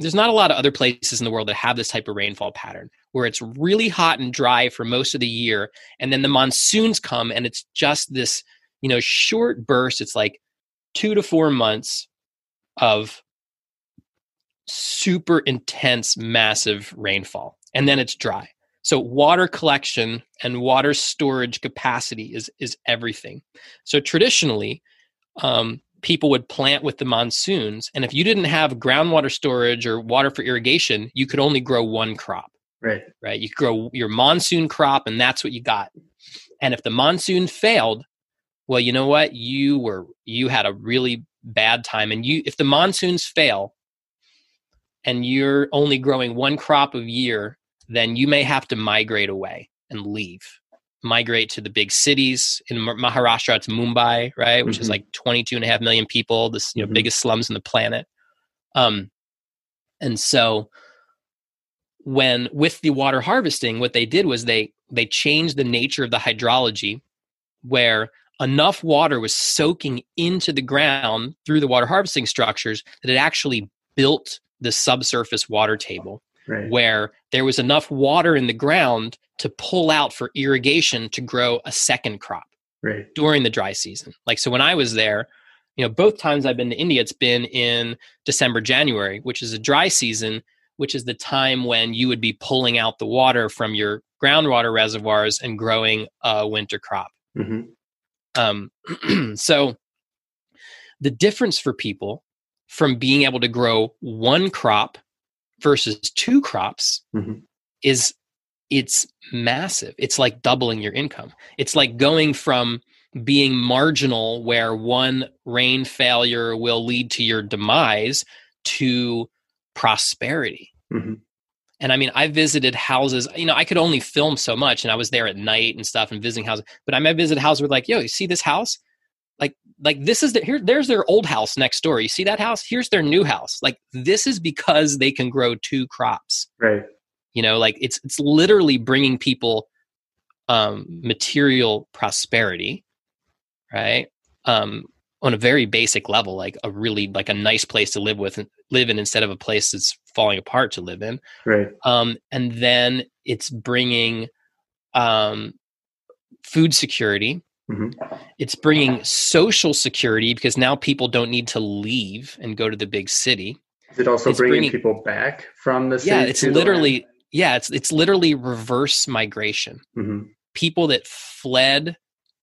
there's not a lot of other places in the world that have this type of rainfall pattern where it's really hot and dry for most of the year and then the monsoons come and it's just this you know short burst it's like two to four months of super intense, massive rainfall, and then it's dry. So water collection and water storage capacity is is everything. So traditionally, um, people would plant with the monsoons, and if you didn't have groundwater storage or water for irrigation, you could only grow one crop. Right. Right? You grow your monsoon crop, and that's what you got. And if the monsoon failed, well, you know what? You were you had a really bad time, and you if the monsoons fail, and you're only growing one crop a year, then you may have to migrate away and leave. Migrate to the big cities. In Maharashtra, it's Mumbai, right? Which is Mhm. like 22 and a half million people, this you know, Mhm. biggest slums on the planet. Um, and so when with the water harvesting, what they did was they they changed the nature of the hydrology where enough water was soaking into the ground through the water harvesting structures that it actually built the subsurface water table Right. where there was enough water in the ground to pull out for irrigation to grow a second crop Right. during the dry season. Like so when I was there, you know, both times I've been to India, it's been in December, January, which is a dry season, which is the time when you would be pulling out the water from your groundwater reservoirs and growing a winter crop. hmm Um, <clears throat> so the difference for people from being able to grow one crop versus two crops Mhm. is it's massive. It's like doubling your income. It's like going from being marginal where one rain failure will lead to your demise to prosperity. hmm And I mean, I visited houses, you know, I could only film so much and I was there at night and stuff and visiting houses. But I might visit houses where like, yo, you see this house? Like, this is the here, there's their old house next door. You see that house? Here's their new house. Like this is because they can grow two crops. Right. You know, like it's it's literally bringing people um material prosperity, right? Um on a very basic level, like a really like a nice place to live with live in instead of a place that's falling apart to live in Right. um, and then it's bringing um, food security Mhm. it's bringing social security because now people don't need to leave and go to the big city Is it also bringing, bringing- people back from the city? yeah it's literally yeah it's it's literally reverse migration? Mhm. people that fled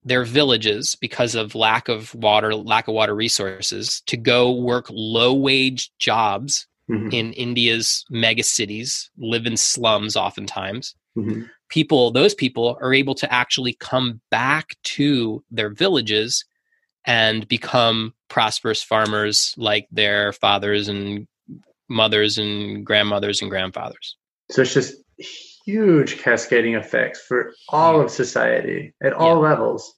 their villages because of lack of water lack of water resources to go work low wage jobs Mhm. in india's mega cities live in slums oftentimes Mhm. People those people are able to actually come back to their villages and become prosperous farmers like their fathers and mothers and grandmothers and grandfathers So it's just huge cascading effects for all of society at all levels,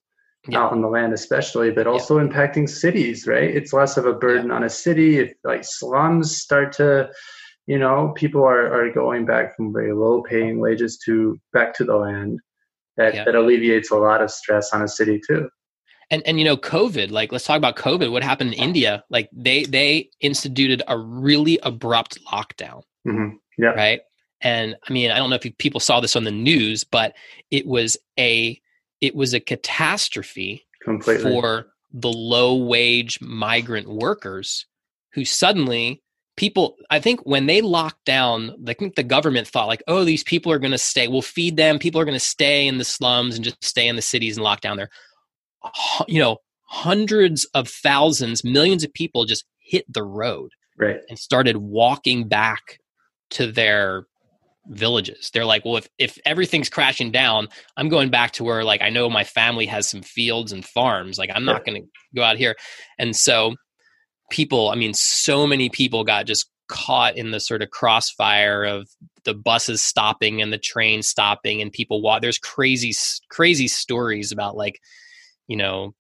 Yeah. out on the land especially, but also impacting cities, right? It's less of a burden on a city. If like slums start to, you know, people are, are going back from very low paying wages to back to the land. That, Yeah. that alleviates a lot of stress on a city too. and and you know covid like let's talk about covid what happened in india like they they instituted a really abrupt lockdown hmm Yeah. right and i mean i don't know if you, people saw this on the news but it was a it was a catastrophe Completely. for the low wage migrant workers who suddenly people i think when they locked down i think the government thought like oh these people are going to stay we'll feed them people are going to stay in the slums and just stay in the cities and lock down there you know hundreds of thousands millions of people just hit the road right and started walking back to their villages. They're like, well, if if everything's crashing down, I'm going back to where like I know my family has some fields and farms. Like I'm not going to go out here. And so people, I mean, so many people got just caught in the sort of crossfire of the buses stopping and the train stopping and people walk. There's crazy crazy stories about like, you know,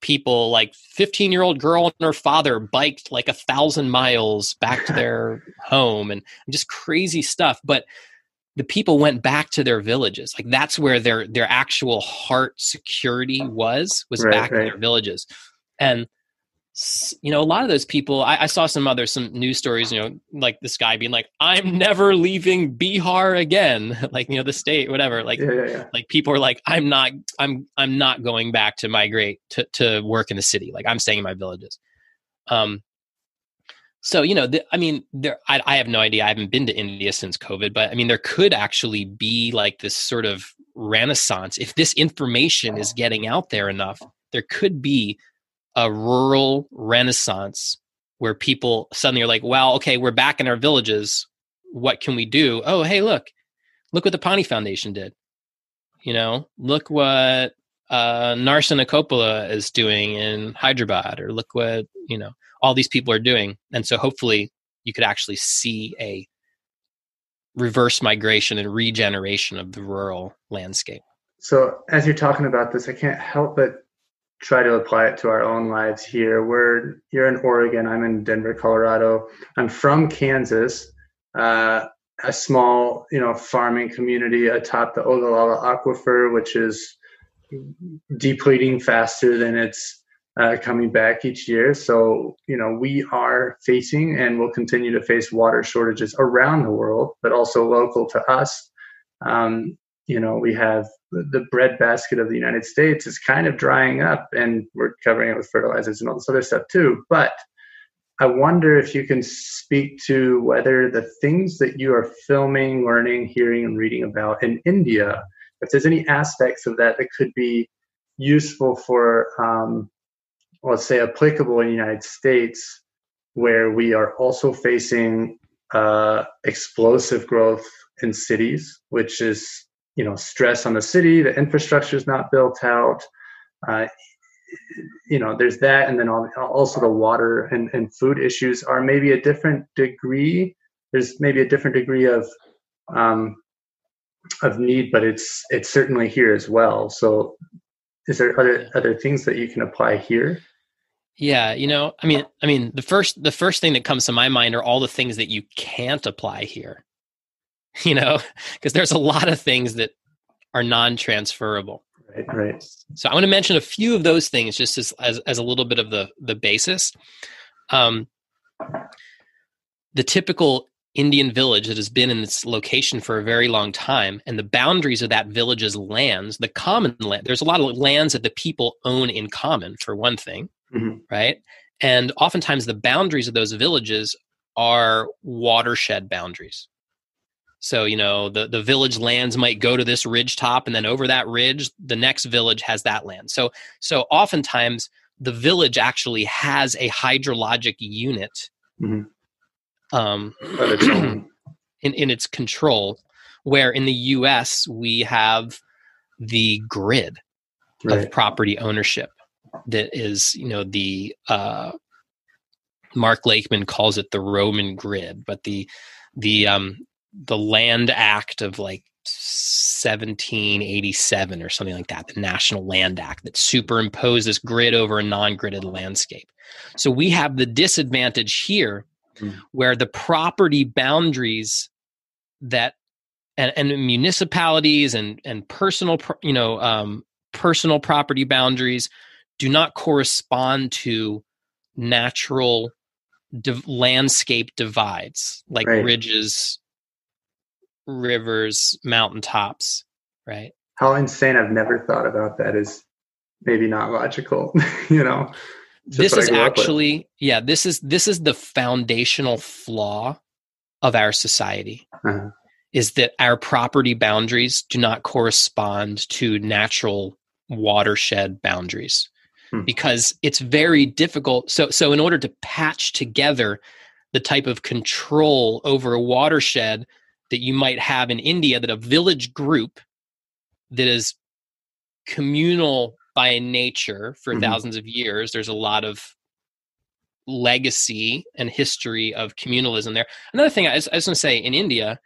people like 15 year old girl and her father biked like a thousand miles back to their <laughs> home and just crazy stuff but the people went back to their villages like that's where their their actual heart security was was right, back right. in their villages and you know, a lot of those people, I, I, saw some other, some news stories, you know, like this guy being like, I'm never leaving Bihar again. <laughs> like, you know, the state, whatever. Like, yeah, yeah, yeah. like people are like, I'm not, I'm, I'm not going back to migrate to, to work in the city. Like I'm staying in my villages. Um, so, you know, the, I mean, there, I, I have no idea. I haven't been to India since COVID, but I mean, there could actually be like this sort of renaissance. If this information is getting out there enough, there could be a rural renaissance where people suddenly are like, wow, okay, we're back in our villages. What can we do? Oh, hey, look, look what the Paani Foundation did. You know, look what uh, Narsanna Koppula is doing in Hyderabad, or look what, you know, all these people are doing. And so hopefully you could actually see a reverse migration and regeneration of the rural landscape. So as you're talking about this, I can't help but try to apply it to our own lives here. We're you're in Oregon. I'm in Denver, Colorado. I'm from Kansas, uh, a small you know farming community atop the Ogallala Aquifer, which is depleting faster than it's uh, coming back each year. So you know we are facing and will continue to face water shortages around the world, but also local to us. Um, you know we have the breadbasket of the United States is kind of drying up, and we're covering it with fertilizers and all this other stuff too. But I wonder if you can speak to whether the things that you are filming, learning, hearing, and reading about in India, if there's any aspects of that that could be useful for, um, let's say, applicable in the United States, where we are also facing uh, explosive growth in cities, which is you know stress on the city the infrastructure is not built out uh, you know there's that and then also the water and, and food issues are maybe a different degree. There's maybe a different degree of um, of need but it's it's certainly here as well. So is there other other things that you can apply here? Yeah you know i mean i mean the first the first thing that comes to my mind are all the things that you can't apply here <laughs> you know, because there's a lot of things that are non-transferable. Right, right. So I want to mention a few of those things just as as, as a little bit of the the basis. Um, the typical Indian village that has been in its location for a very long time, and the boundaries of that village's lands, the common land. There's a lot of lands that the people own in common, for one thing, mm-hmm. right? And oftentimes the boundaries of those villages are watershed boundaries. So, you know, the, the village lands might go to this ridge top, and then over that ridge, the next village has that land. So, so oftentimes the village actually has a hydrologic unit mm-hmm. um, <clears throat> in, in its control, where in the US we have the grid right. of property ownership that is, you know, the uh, Mark Lakeman calls it the Roman grid, but the the um, the Land Act of like 1787 or something like that, the National Land Act that superimposed this grid over a non gridded landscape. So we have the disadvantage here mm. where the property boundaries that and, and, municipalities and and personal you know um, personal property boundaries do not correspond to natural landscape divides like right. ridges rivers, mountaintops, right? how insane i've never thought about that is maybe not logical <laughs> you know this is actually yeah this is this is the foundational flaw of our society uh-huh. is that our property boundaries do not correspond to natural watershed boundaries hmm. because it's very difficult so so in order to patch together the type of control over a watershed that you might have in India that a village group that is communal by nature for mm-hmm. thousands of years there's a lot of legacy and history of communalism there another thing i was, I was going to say in india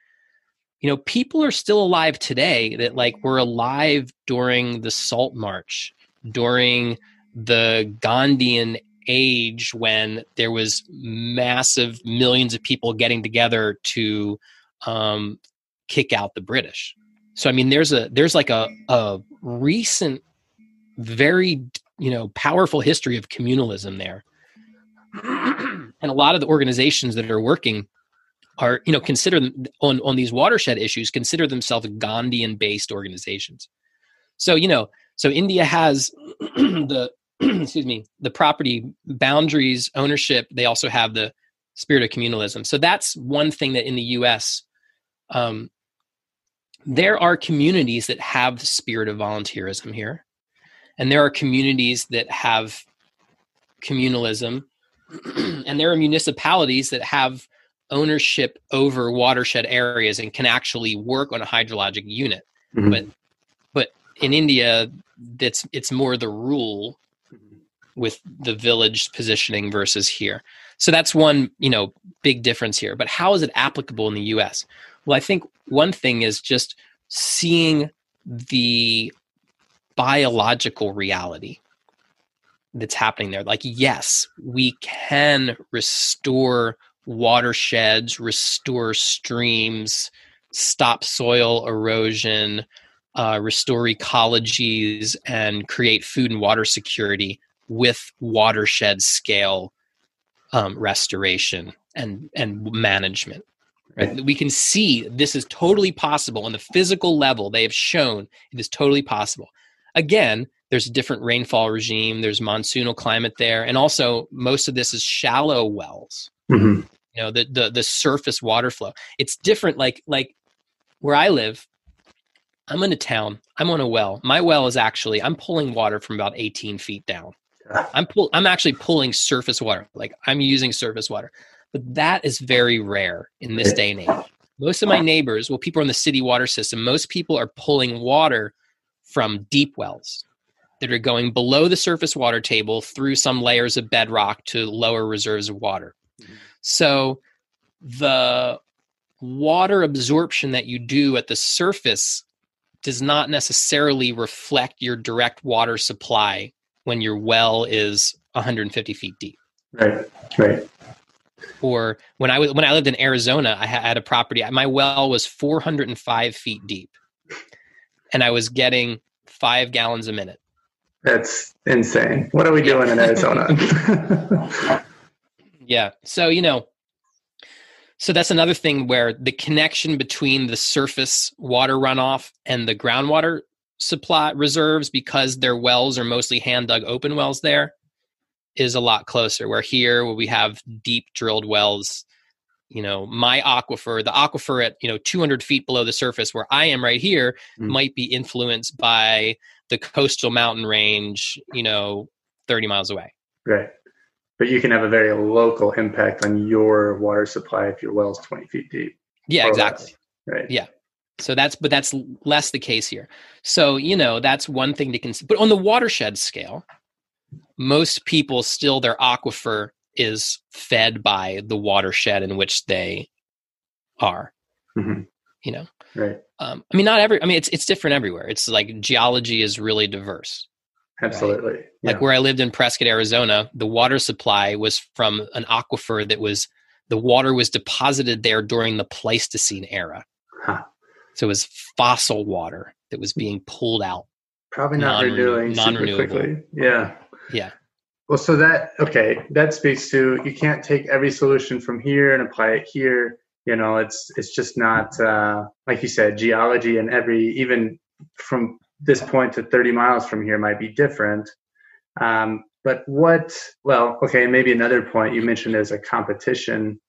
you know people are still alive today that like were alive during the salt march during the gandhian age when there was massive millions of people getting together to um, kick out the british. So i mean there's a there's like a, a recent very you know powerful history of communalism there. And a lot of the organizations that are working are you know consider on on these watershed issues consider themselves gandhian based organizations. So you know so india has <clears throat> the <clears throat> excuse me the property boundaries ownership. They also have the spirit of communalism. So that's one thing that in the us um, there are communities that have the spirit of volunteerism here and there are communities that have communalism <clears throat> and there are municipalities that have ownership over watershed areas and can actually work on a hydrologic unit. Mm-hmm. but but in india that's it's more the rule with the village positioning versus here. So that's one you know big difference here. But how is it applicable in the us well i think one thing is just seeing the biological reality that's happening there. Like, yes, we can restore watersheds, restore streams, stop soil erosion, uh, restore ecologies, and create food and water security with watershed scale um, restoration and and management. Right? We can see this is totally possible on the physical level. They have shown it is totally possible again, there's a different rainfall regime, there's monsoonal climate there, and also most of this is shallow wells. Mm-hmm. You know, the, the the surface water flow. It's different. Like like where I live, I'm in a town. I'm on a well. My well is actually I'm pulling water from about 18 feet down. I'm pull I'm actually pulling surface water. Like I'm using surface water. But that is very rare in this day and age. Most of my neighbors, well, people in the city water system, most people are pulling water from deep wells that are going below the surface water table through some layers of bedrock to lower reserves of water. Mm-hmm. So the water absorption that you do at the surface does not necessarily reflect your direct water supply when your well is 150 feet deep. Right, right. Or when I was when I lived in Arizona, I had a property. My well was 405 feet deep and I was getting five gallons a minute. That's insane. What are we doing in Arizona? <laughs> yeah. So, you know, so that's another thing where the connection between the surface water runoff and the groundwater supply reserves, because their wells are mostly hand dug open wells there, is a lot closer. Where here, where we have deep drilled wells, you know my aquifer the aquifer at you know 200 feet below the surface where i am right here mm. might be influenced by the coastal mountain range you know 30 miles away right but you can have a very local impact on your water supply if your well is 20 feet deep yeah exactly less. right yeah so that's but that's less the case here so you know that's one thing to consider but on the watershed scale most people still their aquifer is fed by the watershed in which they are. Mm-hmm. You know, right? Um, I mean, not every. I mean, it's it's different everywhere. It's like geology is really diverse. Absolutely. Right? Yeah. Like where I lived in Prescott, Arizona, the water supply was from an aquifer that was the water was deposited there during the Pleistocene era. Huh. So it was fossil water that was being pulled out. Probably not non- renewing non-renewable. quickly. Yeah. Yeah. Well, so that okay, that speaks to you can't take every solution from here and apply it here. You know, it's it's just not uh, like you said, geology and every even from this point to 30 miles from here might be different. Um, but what, well, okay, maybe another point you mentioned as a competition.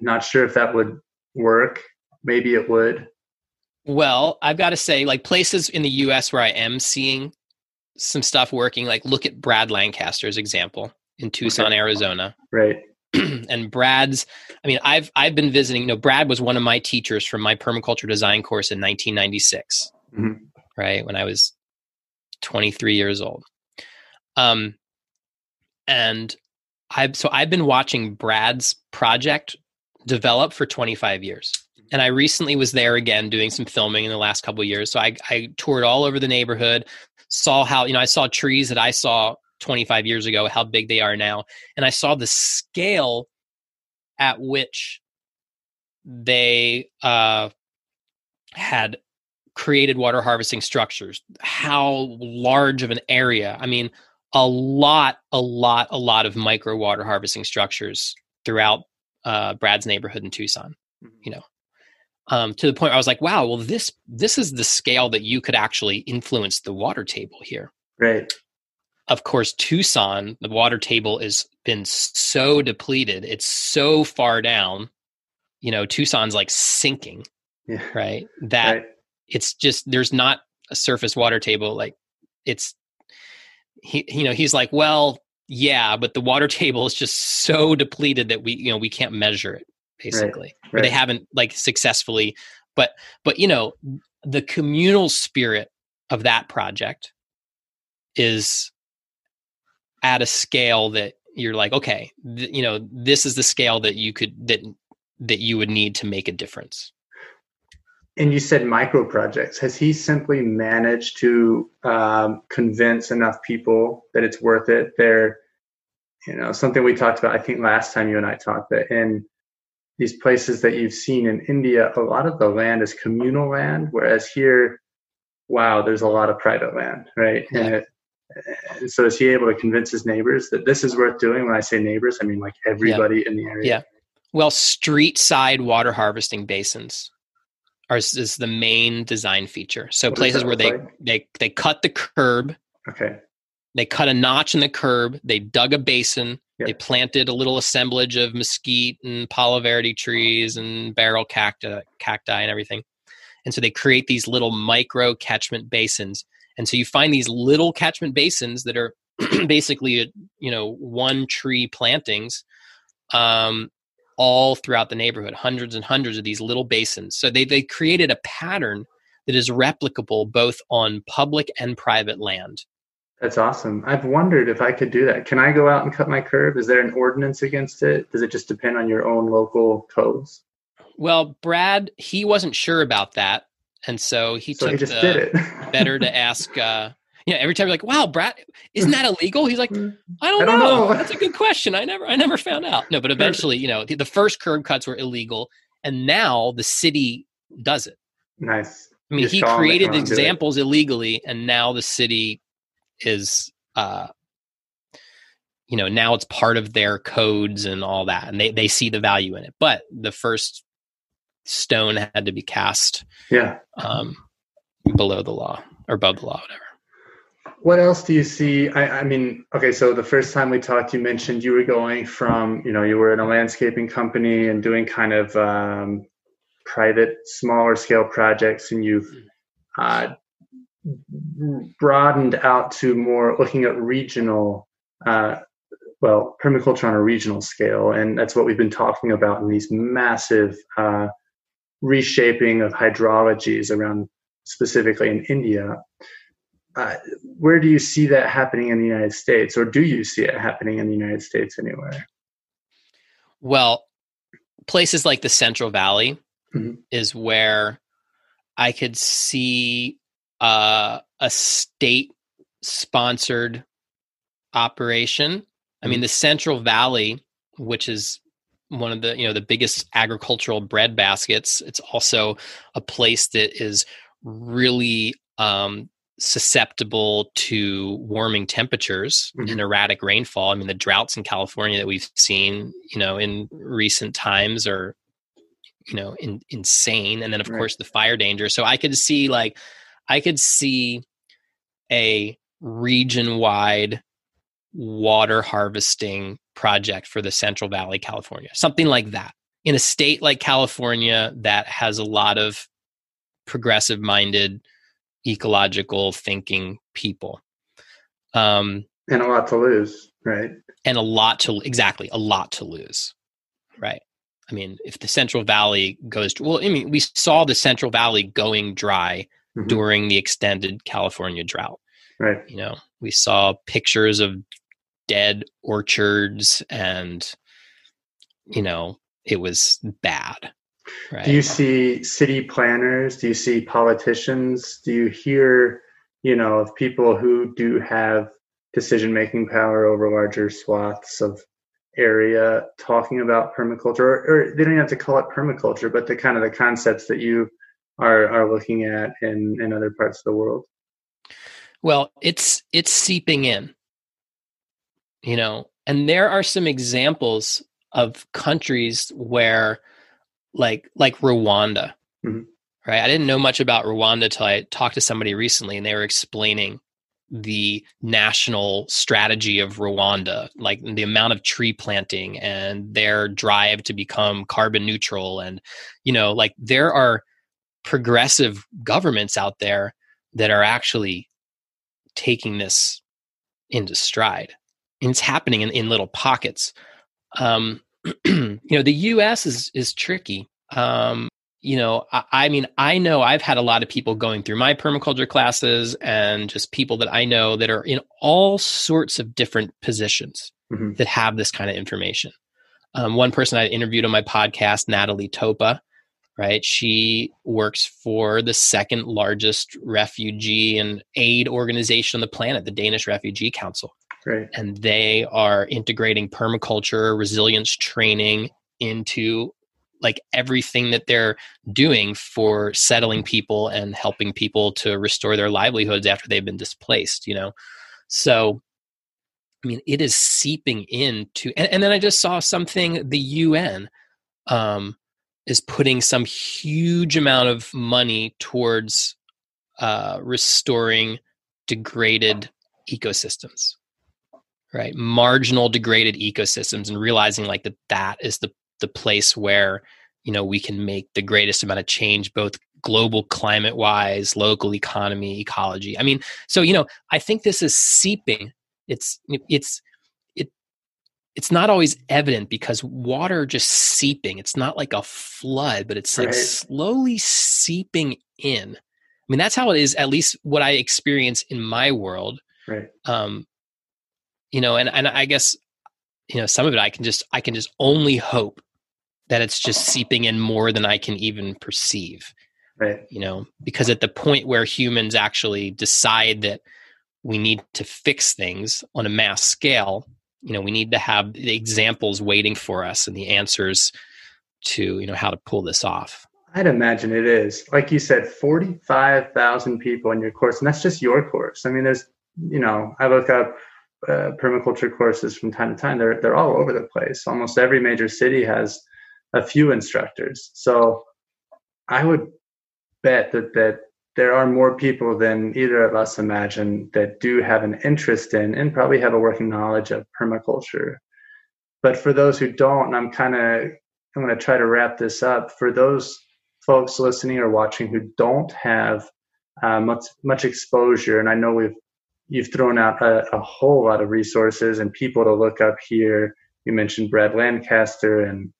Not sure if that would work. Maybe it would. Well, I've got to say, like places in the US where I am seeing some stuff working, like look at Brad Lancaster's example in Tucson, okay. Arizona. <clears throat> Right. and Brad's, I mean, I've I've been visiting, you know, Brad was one of my teachers from my permaculture design course in 1996. Mm-hmm. Right. When I was 23 years old. Um and I've so I've been watching Brad's project develop for 25 years and I recently was there again doing some filming in the last couple years. So I, I toured all over the neighborhood, saw how you know I saw trees that I saw 25 years ago, how big they are now, and I saw the scale at which they uh, had created water harvesting structures. How large of an area? I mean, a lot, a lot, a lot of micro water harvesting structures throughout uh, Brad's neighborhood in Tucson. Mm-hmm. You know, um, to the point where I was like, wow, well, this this is the scale that you could actually influence the water table here. Right. Of course, Tucson, the water table has been so depleted; it's so far down. You know, Tucson's like sinking. Yeah. Right. That right. it's just there's not a surface water table. Like it's he, you know, he's like, well, yeah, but the water <laughs> table is just so depleted that we, you know, we can't measure it basically right, right. they haven't like successfully but but you know the communal spirit of that project is at a scale that you're like okay th- you know this is the scale that you could that that you would need to make a difference. And you said micro projects. Has he simply managed to um, convince enough people that it's worth it? They're you know something we talked about i think last time you and i talked that in these places that you've seen in India, a lot of the land is communal land, whereas here, wow, there's a lot of private land, right? Yeah. And, it, and so is he able to convince his neighbors that this is worth doing? When I say neighbors, I mean like everybody yeah. in the area. Yeah. Well, street side water harvesting basins are is the main design feature. So what places where they, like? they they cut the curb. Okay. They cut a notch in the curb. They dug a basin they planted a little assemblage of mesquite and palo verde trees and barrel cacti, cacti and everything. And so they create these little micro catchment basins. And so you find these little catchment basins that are <clears throat> basically, you know, one tree plantings um, all throughout the neighborhood, hundreds and hundreds of these little basins. So they, they created a pattern that is replicable both on public and private land. That's awesome. I've wondered if I could do that. Can I go out and cut my curb? Is there an ordinance against it? Does it just depend on your own local codes? Well, Brad, he wasn't sure about that, and so he so took he just the, did it. better to ask. Uh, yeah, every time you're like, "Wow, Brad, isn't that illegal?" He's like, "I don't, I don't know. know. That's a good question. I never, I never found out." No, but eventually, you know, the, the first curb cuts were illegal, and now the city does it. Nice. I mean, he created the examples illegally, and now the city is uh you know now it's part of their codes and all that and they they see the value in it but the first stone had to be cast yeah. um below the law or above the law whatever. What else do you see? I, I mean okay so the first time we talked you mentioned you were going from you know you were in a landscaping company and doing kind of um, private smaller scale projects and you've uh, broadened out to more looking at regional, uh, well, permaculture on a regional scale. And that's what we've been talking about in these massive uh, reshaping of hydrologies around specifically in India. Uh, where do you see that happening in the United States, or do you see it happening in the United States anywhere? Well, places like the Central Valley mm-hmm. is where I could see uh, a state sponsored operation. I mean, mm-hmm. the Central Valley, which is one of the you know the biggest agricultural bread baskets, it's also a place that is really um, susceptible to warming temperatures mm-hmm. and erratic rainfall. I mean, the droughts in California that we've seen, you know, in recent times are, you know, in, insane. And then of right. course the fire danger. So I could see like I could see a region wide water harvesting project for the Central Valley, California, something like that. In a state like California that has a lot of progressive minded, ecological thinking people. Um, and a lot to lose, right? And a lot to, exactly, a lot to lose, right? I mean, if the Central Valley goes, to, well, I mean, we saw the Central Valley going dry mm-hmm. during the extended California drought. Right. You know, we saw pictures of dead orchards and, you know, it was bad. Right. Do you see city planners? Do you see politicians? Do you hear, you know, of people who do have decision making power over larger swaths of area talking about permaculture or, or, they don't have to call it permaculture but the kind of the concepts that you are are looking at in in other parts of the world well it's it's seeping in you know and there are some examples of countries where like like rwanda mm-hmm. right i didn't know much about rwanda till i talked to somebody recently and they were explaining the national strategy of Rwanda, like the amount of tree planting and their drive to become carbon neutral. And, you know, like there are progressive governments out there that are actually taking this into stride. And it's happening in, in little pockets. Um, <clears throat> you know, the US is is tricky. Um, you know, I, I, mean, I know I've had a lot of people going through my permaculture classes and just people that I know that are in all sorts of different positions mm-hmm. that have this kind of information. Um, one person I interviewed on my podcast, Natalie Topa, right? She works for the second largest refugee and aid organization on the planet, the Danish Refugee Council. Right. And they are integrating permaculture, resilience training into like everything that they're doing for settling people and helping people to restore their livelihoods after they've been displaced you know so i mean it is seeping into and, and then i just saw something the un um, is putting some huge amount of money towards uh, restoring degraded ecosystems right? Marginal degraded ecosystems and realizing like that that is the the place where you know we can make the greatest amount of change both global climate wise local economy ecology. I mean so you know i think this is seeping. It's it's it it's not always evident because water just seeping it's not like a flood but it's like right. slowly seeping in i mean that's how it is at least what i experience in my world right um you know and and i guess you know some of it i can just i can just only hope that it's just seeping in more than I can even perceive. Right. You know, because at the point where humans actually decide that we need to fix things on a mass scale, you know, we need to have the examples waiting for us and the answers to, you know, how to pull this off. I'd imagine it is. Like you said, 45,000 people in your course, and that's just your course. I mean, there's, you know, I look up uh, permaculture courses from time to time. They're they're all over the place. Almost every major city has a few instructors. So I would bet that that there are more people than either of us imagine that do have an interest in and probably have a working knowledge of permaculture. But for those who don't, and I'm kind of I'm going to try to wrap this up. For those folks listening or watching who don't have uh, much much exposure, and I know we've you've thrown out a, a whole lot of resources and people to look up here. You mentioned Brad Lancaster and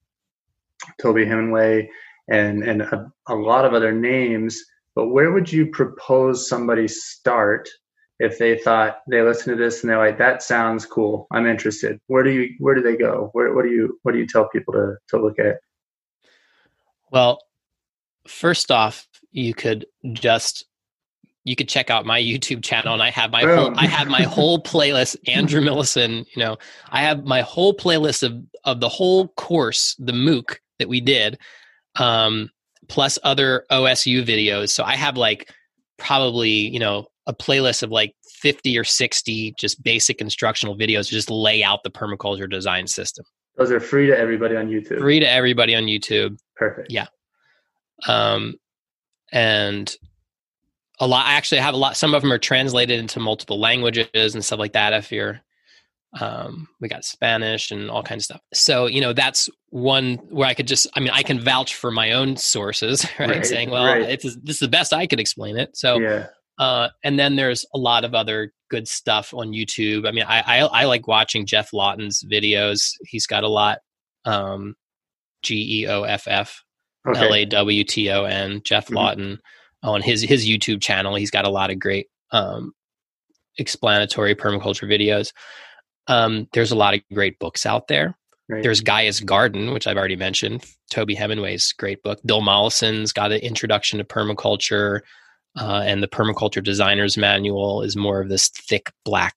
Toby Hemenway and and a, a lot of other names. But where would you propose somebody start if they thought they listen to this and they're like, "That sounds cool. I'm interested." Where do you where do they go? Where what do you what do you tell people to to look at? Well, first off, you could just you could check out my YouTube channel and I have my whole I have my whole playlist, <laughs> Andrew Millison, you know, I have my whole playlist of of the whole course, the MOOC that we did, um, plus other OSU videos. So I have like probably, you know, a playlist of like 50 or 60 just basic instructional videos to just lay out the permaculture design system. Those are free to everybody on YouTube. Free to everybody on YouTube. Perfect. Yeah. Um, and a lot. I actually have a lot. Some of them are translated into multiple languages and stuff like that. If you're, um, we got Spanish and all kinds of stuff. So you know that's one where I could just. I mean, I can vouch for my own sources, <laughs> right? right Saying, well, right. it's this is the best I could explain it. So yeah. Uh, and then there's a lot of other good stuff on YouTube. I mean, I, I, I like watching Geoff Lawton's videos. He's got a lot. Um, G E O F F L A W T O N. Geoff mm-hmm. Lawton on his his YouTube channel. He's got a lot of great um, explanatory permaculture videos. Um, there's a lot of great books out there. Right. There's Gaia's Garden, which I've already mentioned. Toby Hemenway's great book. Bill Mollison's got an introduction to permaculture. Uh, and the permaculture designer's manual is more of this thick black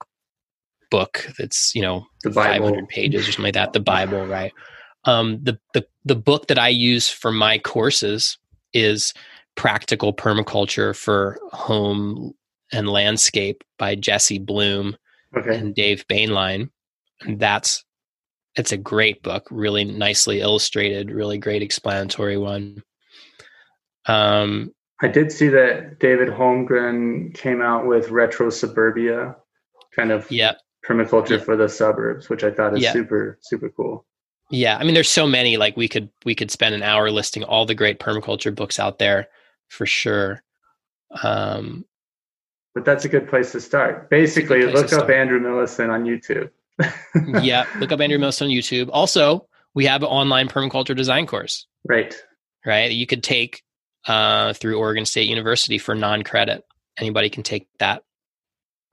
book that's you know 500 pages or something like that the bible right um, the, the the book that i use for my courses is practical permaculture for home and landscape by Jessi Bloom okay. and dave Boehnlein and that's it's a great book really nicely illustrated really great explanatory one um I did see that David Holmgren came out with Retro Suburbia, kind of yep. permaculture for the suburbs, which I thought is super super cool. Yeah, I mean, there's so many. Like we could we could spend an hour listing all the great permaculture books out there, for sure. Um, but that's a good place to start. Basically, look up. Andrew Millison on YouTube. <laughs> yeah, look up Andrew Millison on YouTube. Also, we have an online permaculture design course. Right. Right. You could take uh, through Oregon State University for non credit. Anybody can take that.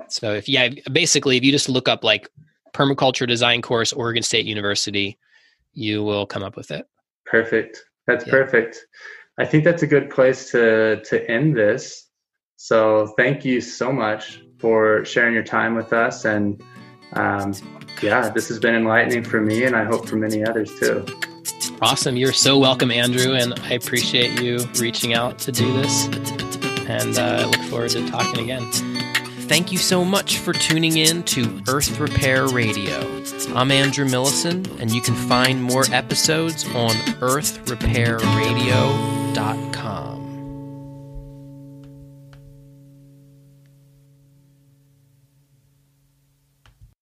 So if yeah, basically if you just look up like permaculture design course Oregon State University, you will come up with it. Perfect. That's yeah. perfect. I think that's a good place to to end this. So thank you so much for sharing your time with us and um, yeah, this has been enlightening for me and I hope for many others too. Awesome. You're so welcome, Andrew, and I appreciate you reaching out to do this. And uh, I look forward to talking again. Thank you so much for tuning in to Earth Repair Radio. I'm Andrew Millison, and you can find more episodes on earthrepairradio.com.